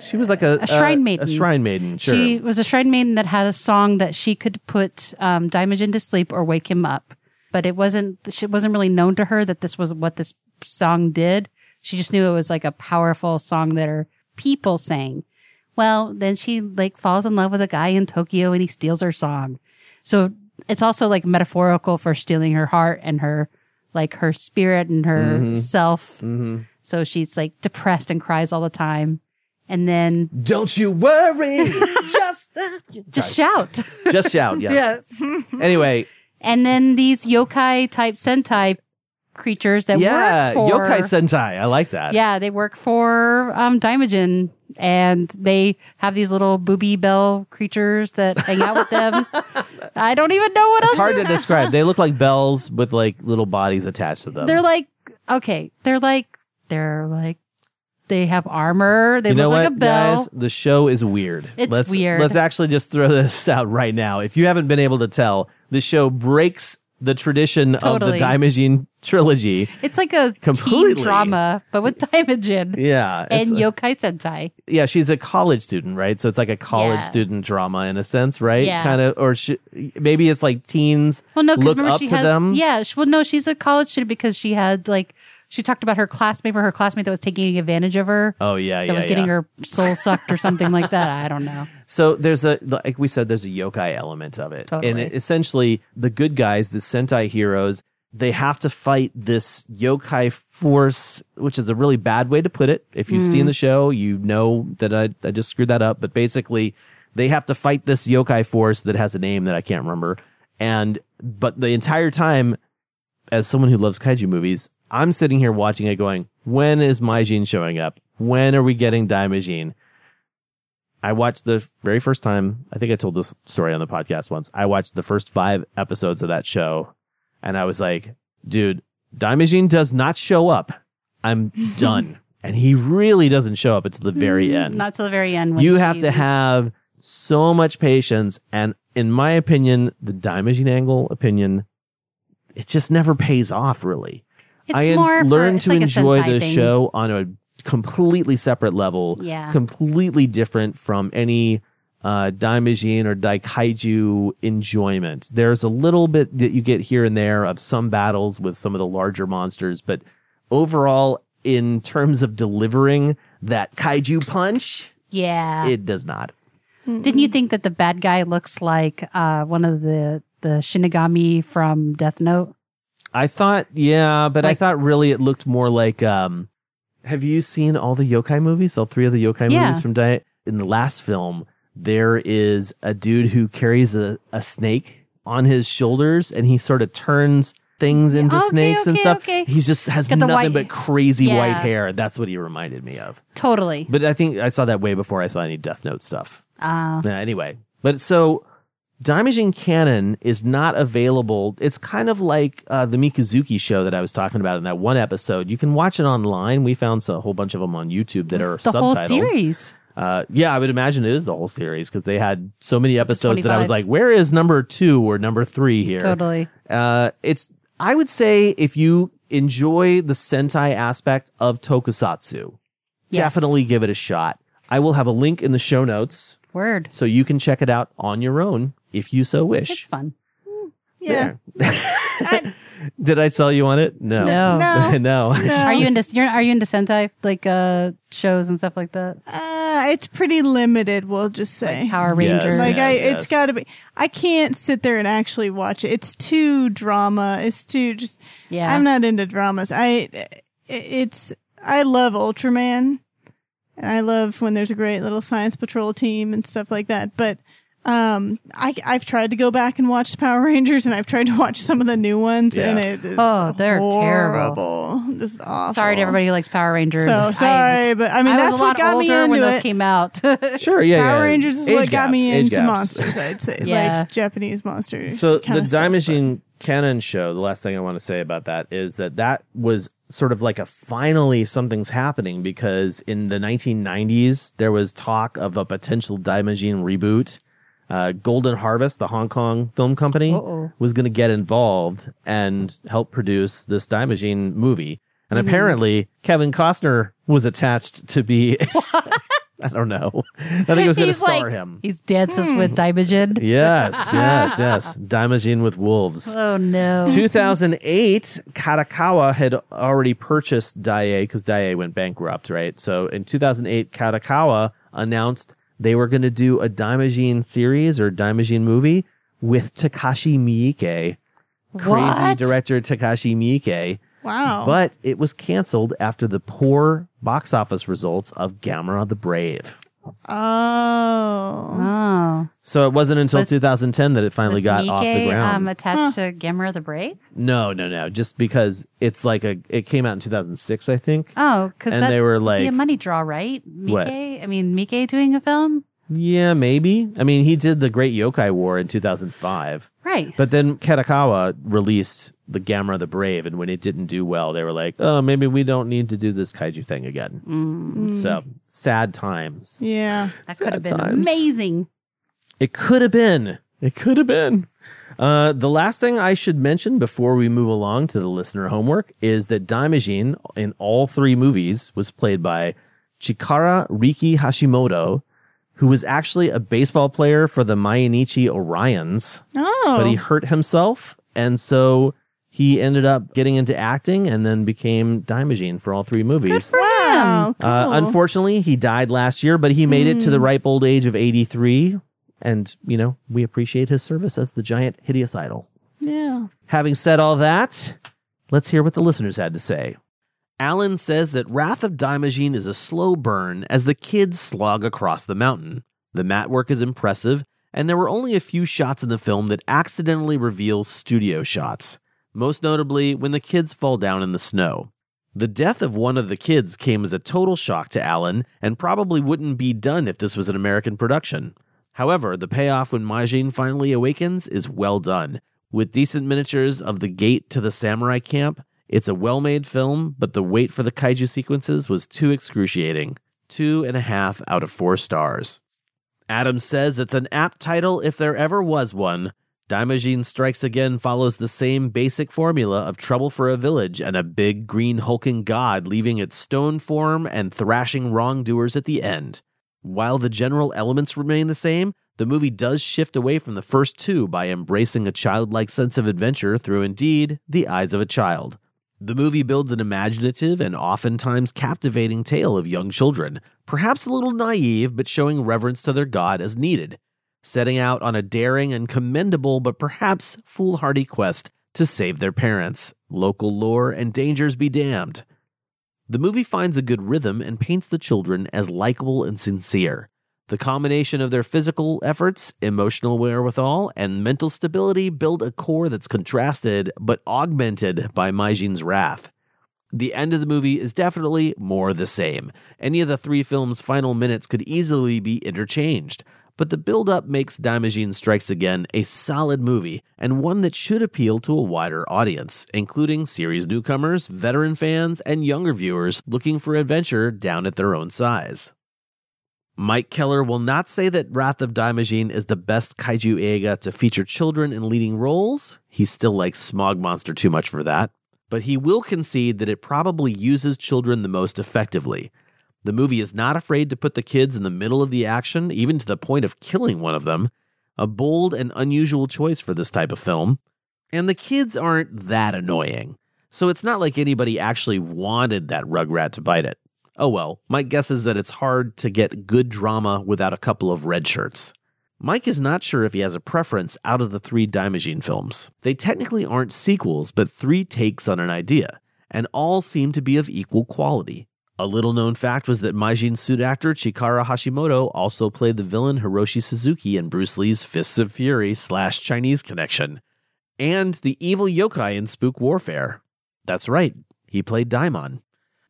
She was like a, A shrine maiden. A shrine maiden. Sure. She was a shrine maiden that had a song that she could put um, Daimajin to sleep or wake him up. But it wasn't, it wasn't really known to her that this was what this song did. She just knew it was like a powerful song that her people sang. Well, then she like falls in love with a guy in Tokyo and he steals her song. So it's also like metaphorical for stealing her heart and her, like her spirit and her mm-hmm. self. Mm-hmm. So she's like depressed and cries all the time. And then Don't you worry. [laughs] just just shout. just shout. Yeah. [laughs] yes. Anyway, And then these yokai type Sentai creatures that yeah, work for Yokai Sentai. I like that. Yeah, they work for um Daimajin and they have these little booby bell creatures that hang out with them. [laughs] I don't even know what else. It's hard to describe. They look like bells with like little bodies attached to them. They're like okay, they're like they're like they have armor. They you look what, like a bell. guys? The show is weird. It's let's, weird. Let's actually just throw [laughs] this out right now. If you haven't been able to tell, the show breaks the tradition of the Totally. Daimajin trilogy. It's like a Completely. teen drama, but with Daimajin. Yeah. And yokai sentai. yeah, she's a college student, right? So it's like a college Yeah. student drama in a sense, right? Yeah. Kind of, or she, maybe it's like teens Well, no, because look remember up she to has. them. Yeah, she, well, no, she's a college student because she had like she talked about her classmate or her classmate that was taking advantage of her. Oh yeah, that yeah, was getting yeah. her soul sucked or something like that. I don't know. [laughs] So there's a like we said, there's a yokai element of it, Totally. and it, essentially the good guys, the Sentai heroes, they have to fight this yokai force, which is a really bad way to put it. If you've Mm. seen the show, you know that I I just screwed that up. But basically, they have to fight this yokai force that has a name that I can't remember, and but the entire time, as someone who loves kaiju movies, I'm sitting here watching it, going, when is Majin showing up? When are we getting Daimajin? I watched the very first time. I think I told this story on the podcast once. I watched the first five episodes of that show and I was like, dude, Daimajin does not show up. I'm [laughs] done. and he really doesn't show up until the very mm, end. Not till the very end. you have to have so much patience. And in my opinion, the Daimajin angle opinion, it just never pays off really. It's I more for- learned it's to like enjoy the show on a completely separate level. Yeah. Completely different from any uh, Daimajin or Daikaiju enjoyment. There's a little bit that you get here and there of some battles with some of the larger monsters, but overall, in terms of delivering that kaiju punch, Yeah. it does not. Didn't you think that the bad guy looks like uh, one of the the Shinigami from Death Note? I thought, yeah, but I thought really it looked more like, um, have you seen all the yokai movies? All three of the yokai Yeah. movies from Daiei? In the last film, there is a dude who carries a, a snake on his shoulders and he sort of turns things into Okay, snakes and stuff. okay. He just has nothing white- but crazy white hair. That's what he reminded me of. Totally. But I think I saw that way before I saw any Death Note stuff. Uh, Yeah, anyway, but so Daimajin Kanon is not available. It's kind of like uh, the Mikazuki show that I was talking about in that one episode. You can watch it online. We found a whole bunch of them on YouTube that are the subtitled. whole series. Uh, yeah, I would imagine it is the whole series because they had so many episodes that I was like, where is number two or number three here? Totally. Uh, it's, I would say if you enjoy the Sentai aspect of Tokusatsu, Yes. definitely give it a shot. I will have a link in the show notes Word. so you can check it out on your own if you so wish. It's fun. Yeah. [laughs] There. Did I sell you on it? No. No. [laughs] No. no. Are you into you're, are you into Sentai like uh shows and stuff like that? Uh, it's pretty limited, we'll just say. Power Yes. Rangers. like I, yes. it's got to be. I can't sit there and actually watch it. It's too drama. It's too just. Yeah. I'm not into dramas. I. It's. I love Ultraman, and I love when there's a great little science patrol team and stuff like that. But um, I I've tried to go back and watch Power [laughs] Rangers, and I've tried to watch some of the new ones, Yeah. and it is Oh, they're terrible. Just awful. Sorry to everybody who likes Power Rangers. So I sorry, was- but I mean I was that's a what lot got me older into when those came out. [laughs] Sure, yeah, Power yeah. Rangers is Age what got me into gaps. monsters. I'd say, [laughs] Yeah. like Japanese monsters. So the stuff, Daimajin Kanon show, the last thing I want to say about that is that that was sort of like a finally something's happening because in the 1990s there was talk of a potential Daimajin reboot. Uh, Golden Harvest, the Hong Kong film company, Uh-oh. was going to get involved and help produce this Daimajin movie. And apparently Kevin Costner was attached to be [laughs] I don't know. I think it was going to star like, him. He's dances with Daimajin. Yes, yes, yes. [laughs] Daimajin with wolves. Oh no. 2008, Kadokawa had already purchased Daiei because Daiei went bankrupt, right? So in 2008, Kadokawa announced they were going to do a Daimajin series or Daimajin movie with Takashi Miike, crazy What? director Takashi Miike. Wow. But it was canceled after the poor box office results of Gamera the Brave. Oh. Oh. So it wasn't until Was- 2010 that it finally Was got off the Miike, ground. um, attached to Gamera the Brave? no, no, no. Just because it's like a, it came out in 2006, I think. Oh, because And they were be like- a money draw, right? Miike? What? I mean, Miike doing a film, Yeah, maybe. I mean, he did the Great Yokai War in 2005. right? But then Kadokawa released the Gamera the Brave, and when it didn't do well, they were like, "Oh, maybe we don't need to do this kaiju thing again." Mm. So sad times. Yeah. that could have been times. amazing. It could have been. It could have been. Uh, the last thing I should mention before we move along to the listener homework is that Daimajin in all three movies was played by Chikara Riki Hashimoto, who was actually a baseball player for the Mainichi Orions. Oh. but he hurt himself, and so he ended up getting into acting and then became Daimajin for all three movies. wow. Cool. Uh, unfortunately, he died last year, but he made it to the ripe old age of 83. And, you know, we appreciate his service as the giant hideous idol. yeah. Having said all that, let's hear what the listeners had to say. Alan says that Wrath of Daimajin is a slow burn as the kids slog across the mountain. The mat work is impressive, and there were only a few shots in the film that accidentally reveal studio shots, most notably when the kids fall down in the snow. The death of one of the kids came as a total shock to Alan and probably wouldn't be done if this was an American production. However, the payoff when Majin finally awakens is well done. With decent miniatures of the gate to the samurai camp, it's a well made film, but the wait for the kaiju sequences was too excruciating. Two and a half out of four stars. Adam says it's an apt title if there ever was one. Daimajin Strikes Again follows the same basic formula of trouble for a village and a big green hulking god leaving its stone form and thrashing wrongdoers at the end. While the general elements remain the same, the movie does shift away from the first two by embracing a childlike sense of adventure through indeed the eyes of a child. The movie builds an imaginative and oftentimes captivating tale of young children, perhaps a little naive, but showing reverence to their God as needed, setting out on a daring and commendable but perhaps foolhardy quest to save their parents. Local lore and dangers be damned. The movie finds a good rhythm and paints the children as likable and sincere. The combination of their physical efforts, emotional wherewithal, and mental stability build a core that's contrasted but augmented by Majin's wrath. The end of the movie is definitely more the same. Any of the three films' final minutes could easily be interchanged, but the build up makes Daimajin Strikes Again a solid movie and one that should appeal to a wider audience, including series newcomers, veteran fans, and younger viewers looking for adventure down at their own size. Mike Keller will not say that Wrath of Daimajin is the best kaiju eiga to feature children in leading roles. He still likes Smog Monster too much for that. But he will concede that it probably uses children the most effectively. The movie is not afraid to put the kids in the middle of the action, even to the point of killing one of them. A bold and unusual choice for this type of film. And the kids aren't that annoying. So it's not like anybody actually wanted that Rugrat to bite it. Oh well, my guess is that it's hard to get good drama without a couple of red shirts. Mike is not sure if he has a preference out of the three Daimajin films. They technically aren't sequels, but three takes on an idea, and all seem to be of equal quality. A little known fact was that Majin suit actor Chikara Hashimoto also played the villain Hiroshi Suzuki in Bruce Lee's Fists of Fury slash Chinese Connection, and the evil yokai in Spook Warfare. That's right, he played Daimon.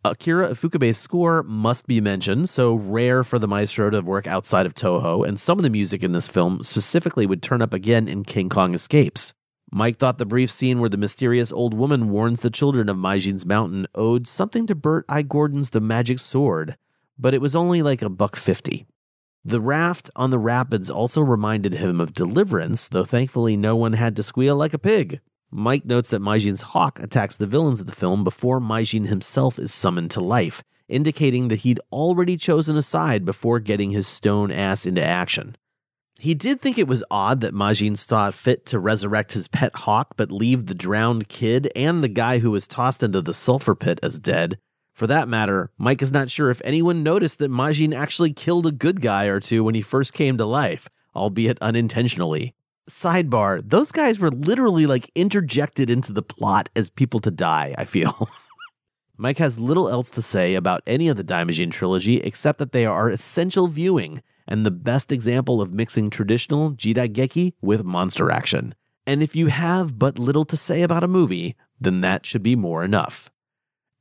Akira Ifukube's score must be mentioned, so rare for the maestro to work outside of Toho, and some of the music in this film specifically would turn up again in King Kong Escapes. Mike thought the brief scene where the mysterious old woman warns the children of Majin's mountain owed something to Bert I. Gordon's The Magic Sword, but it was only like a buck fifty. The raft on the rapids also reminded him of Deliverance, though thankfully no one had to squeal like a pig. Mike notes that Majin's hawk attacks the villains of the film before Majin himself is summoned to life, indicating that he'd already chosen a side before getting his stone ass into action. He did think it was odd that Majin saw fit to resurrect his pet hawk but leave the drowned kid and the guy who was tossed into the sulfur pit as dead. For that matter, Mike is not sure if anyone noticed that Majin actually killed a good guy or two when he first came to life, albeit unintentionally. Sidebar, those guys were literally like interjected into the plot as people to die, I feel. [laughs] Mike has little else to say about any of the Daimajin trilogy except that they are essential viewing and the best example of mixing traditional Jidaigeki with monster action. And if you have but little to say about a movie, then that should be more enough.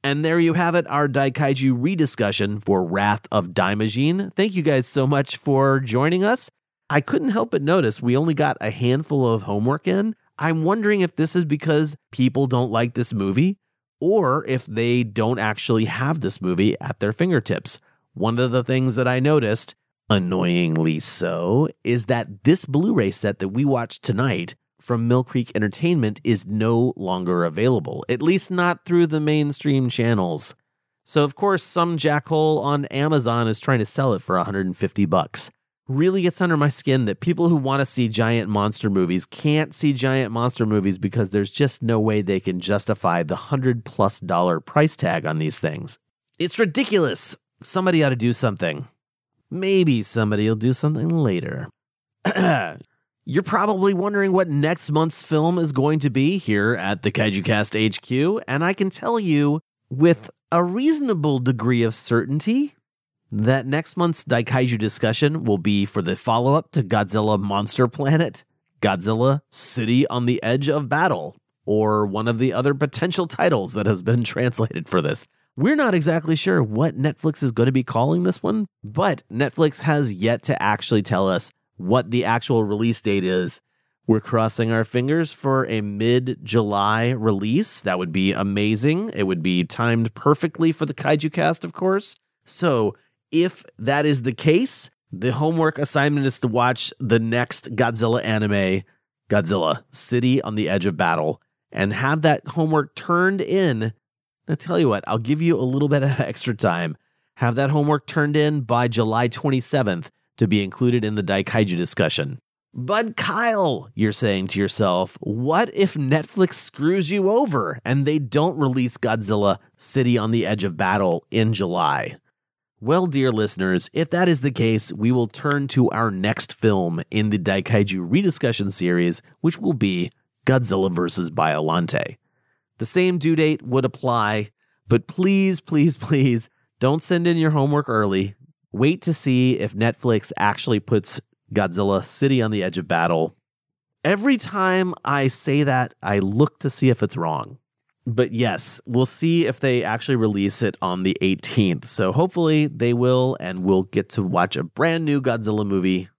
And there you have it, our Daikaiju rediscussion for Wrath of Daimajin. Thank you guys so much for joining us. I couldn't help but notice we only got a handful of homework in. I'm wondering if this is because people don't like this movie or if they don't actually have this movie at their fingertips. One of the things that I noticed, annoyingly so, is that this Blu ray set that we watched tonight from Mill Creek Entertainment is no longer available, at least not through the mainstream channels. So of course, some jackhole on Amazon is trying to sell it for 150 bucks. Really gets under my skin that people who want to see giant monster movies can't see giant monster movies because there's just no way they can justify the 100 plus dollar price tag on these things. It's ridiculous. Somebody ought to do something. Maybe somebody will do something later. [clears throat] You're probably wondering what next month's film is going to be here at the KaijuCast HQ, and I can tell you with a reasonable degree of certainty that next month's Daikaiju discussion will be for the follow up to Godzilla Monster Planet, Godzilla City on the Edge of Battle, or one of the other potential titles that has been [laughs] translated for this. We're not exactly sure what Netflix is going to be calling this one, but Netflix has yet to actually tell us what the actual release date is. We're crossing our fingers for a mid July release. That would be amazing. It would be timed perfectly for the Kaiju cast, of course. So, if that is the case, the homework assignment is to watch the next Godzilla anime, Godzilla City on the Edge of Battle, and have that homework turned in. I'll tell you what, I'll give you a little bit of [laughs] extra time. Have that homework turned in by July 27th to be included in the Daikaiju discussion. But Kyle, you're saying to yourself, what if Netflix screws you over and they don't release Godzilla City on the Edge of Battle in July? Well, dear listeners, if that is the case, we will turn to our next film in the Daikaiju rediscussion series, which will be Godzilla vs. Biolante. The same due date would apply, but please, please, please don't send in your homework early Wait to see if Netflix actually puts Godzilla City on the Edge of Battle. Every time I say that, I look to see if it's wrong. But yes, we'll see if they actually release it on the 18th. So hopefully they will, and we'll get to watch a brand new Godzilla movie.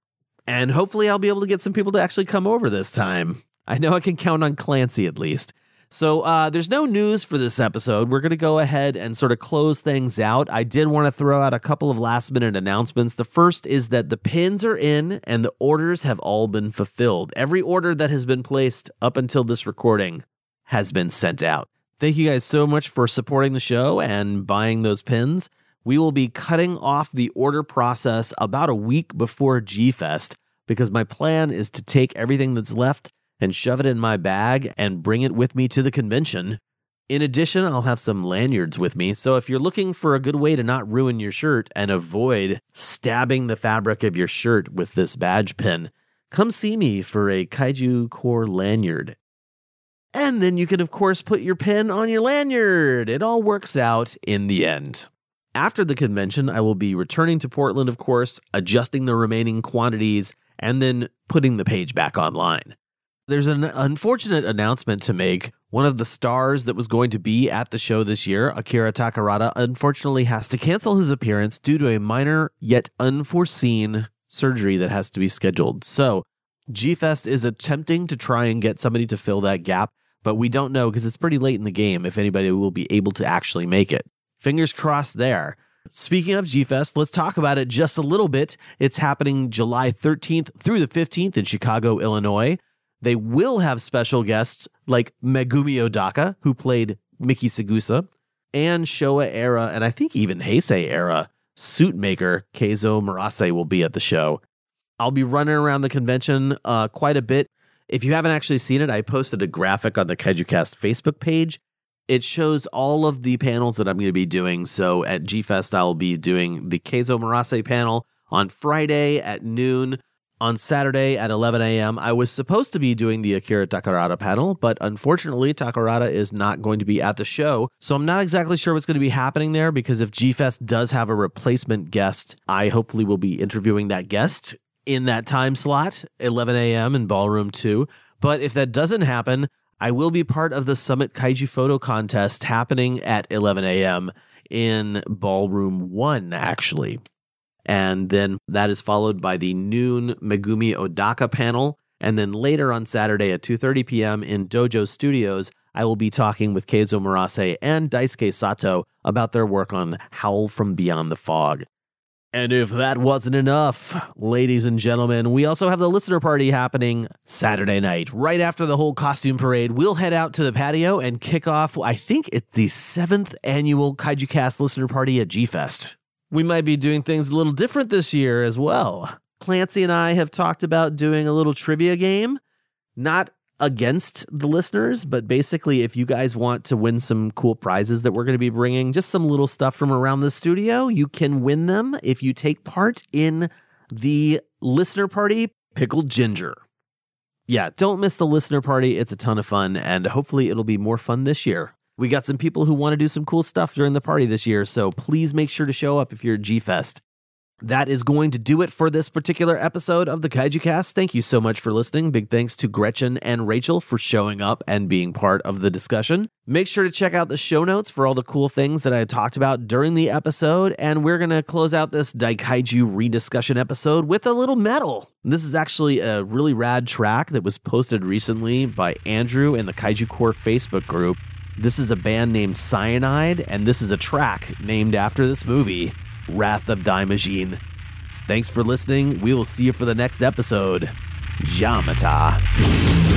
And hopefully I'll be able to get some people to actually come over this time. I know I can count on Clancy at least. So uh, there's no news for this episode. We're going to go ahead and sort of close things out. I did want to throw out a couple of last minute announcements. The first is that the pins are in and the orders have all been fulfilled. Every order that has been placed up until this recording has been sent out. Thank you guys so much for supporting the show and buying those pins. We will be cutting off the order process about a week before G Fest because my plan is to take everything that's left and shove it in my bag and bring it with me to the convention. In addition, I'll have some lanyards with me, so if you're looking for a good way to not ruin your shirt and avoid stabbing the fabric of your shirt with this badge pin, come see me for a Kaiju Core lanyard. And then you can, of course, put your pin on your lanyard. It all works out in the end. After the convention, I will be returning to Portland, of course, adjusting the remaining quantities, and then putting the page back online. There's an unfortunate announcement to make. One of the stars that was going to be at the show this year, Akira Takarada, unfortunately has to cancel his appearance due to a minor yet unforeseen surgery that has to be scheduled. So, G Fest is attempting to try and get somebody to fill that gap, but we don't know because it's pretty late in the game if anybody will be able to actually make it. Fingers crossed there. Speaking of G Fest, let's talk about it just a little bit. It's happening July 13th through the 15th in Chicago, Illinois. They will have special guests like Megumi Odaka, who played Miki Saegusa, and Showa era, and I think even Heisei era suit maker Keizo Murase will be at the show. I'll be running around the convention uh, quite a bit. If you haven't actually seen it, I posted a graphic on the KaijuCast Facebook page. It shows all of the panels that I'm going to be doing. So at G Fest, I'll be doing the Keizo Murase panel on Friday at noon. On Saturday at 11 a.m., I was supposed to be doing the Akira Takarada panel, but unfortunately, Takarada is not going to be at the show. So I'm not exactly sure what's going to be happening there because if G Fest does have a replacement guest, I hopefully will be interviewing that guest in that time slot, 11 a.m. in Ballroom 2. But if that doesn't happen, I will be part of the Summit Kaiju Photo Contest happening at 11 a.m. in Ballroom 1, actually. And then that is followed by the noon Megumi Odaka panel. And then later on Saturday at 2:30 p.m. in Dojo Studios, I will be talking with Keizo Murase and Daisuke Sato about their work on Howl from Beyond the Fog. And if that wasn't enough, ladies and gentlemen, we also have the listener party happening Saturday night. Right after the whole costume parade, we'll head out to the patio and kick off, I think it's the seventh annual Kaiju Cast listener party at G Fest. We might be doing things a little different this year as well. Clancy and I have talked about doing a little trivia game, not against the listeners, but basically, if you guys want to win some cool prizes that we're going to be bringing, just some little stuff from around the studio, you can win them if you take part in the listener party Pickled Ginger. Yeah, don't miss the listener party. It's a ton of fun, and hopefully, it'll be more fun this year. We got some people who want to do some cool stuff during the party this year, so please make sure to show up if you're at G Fest. That is going to do it for this particular episode of the Kaiju Cast. Thank you so much for listening. Big thanks to Gretchen and Rachel for showing up and being part of the discussion. Make sure to check out the show notes for all the cool things that I talked about during the episode. And we're going to close out this Daikaiju rediscussion episode with a little metal. This is actually a really rad track that was posted recently by Andrew in the Kaiju Core Facebook group. This is a band named Cyanide, and this is a track named after this movie. Wrath of Daimajin. Thanks for listening. We will see you for the next episode. Yamata.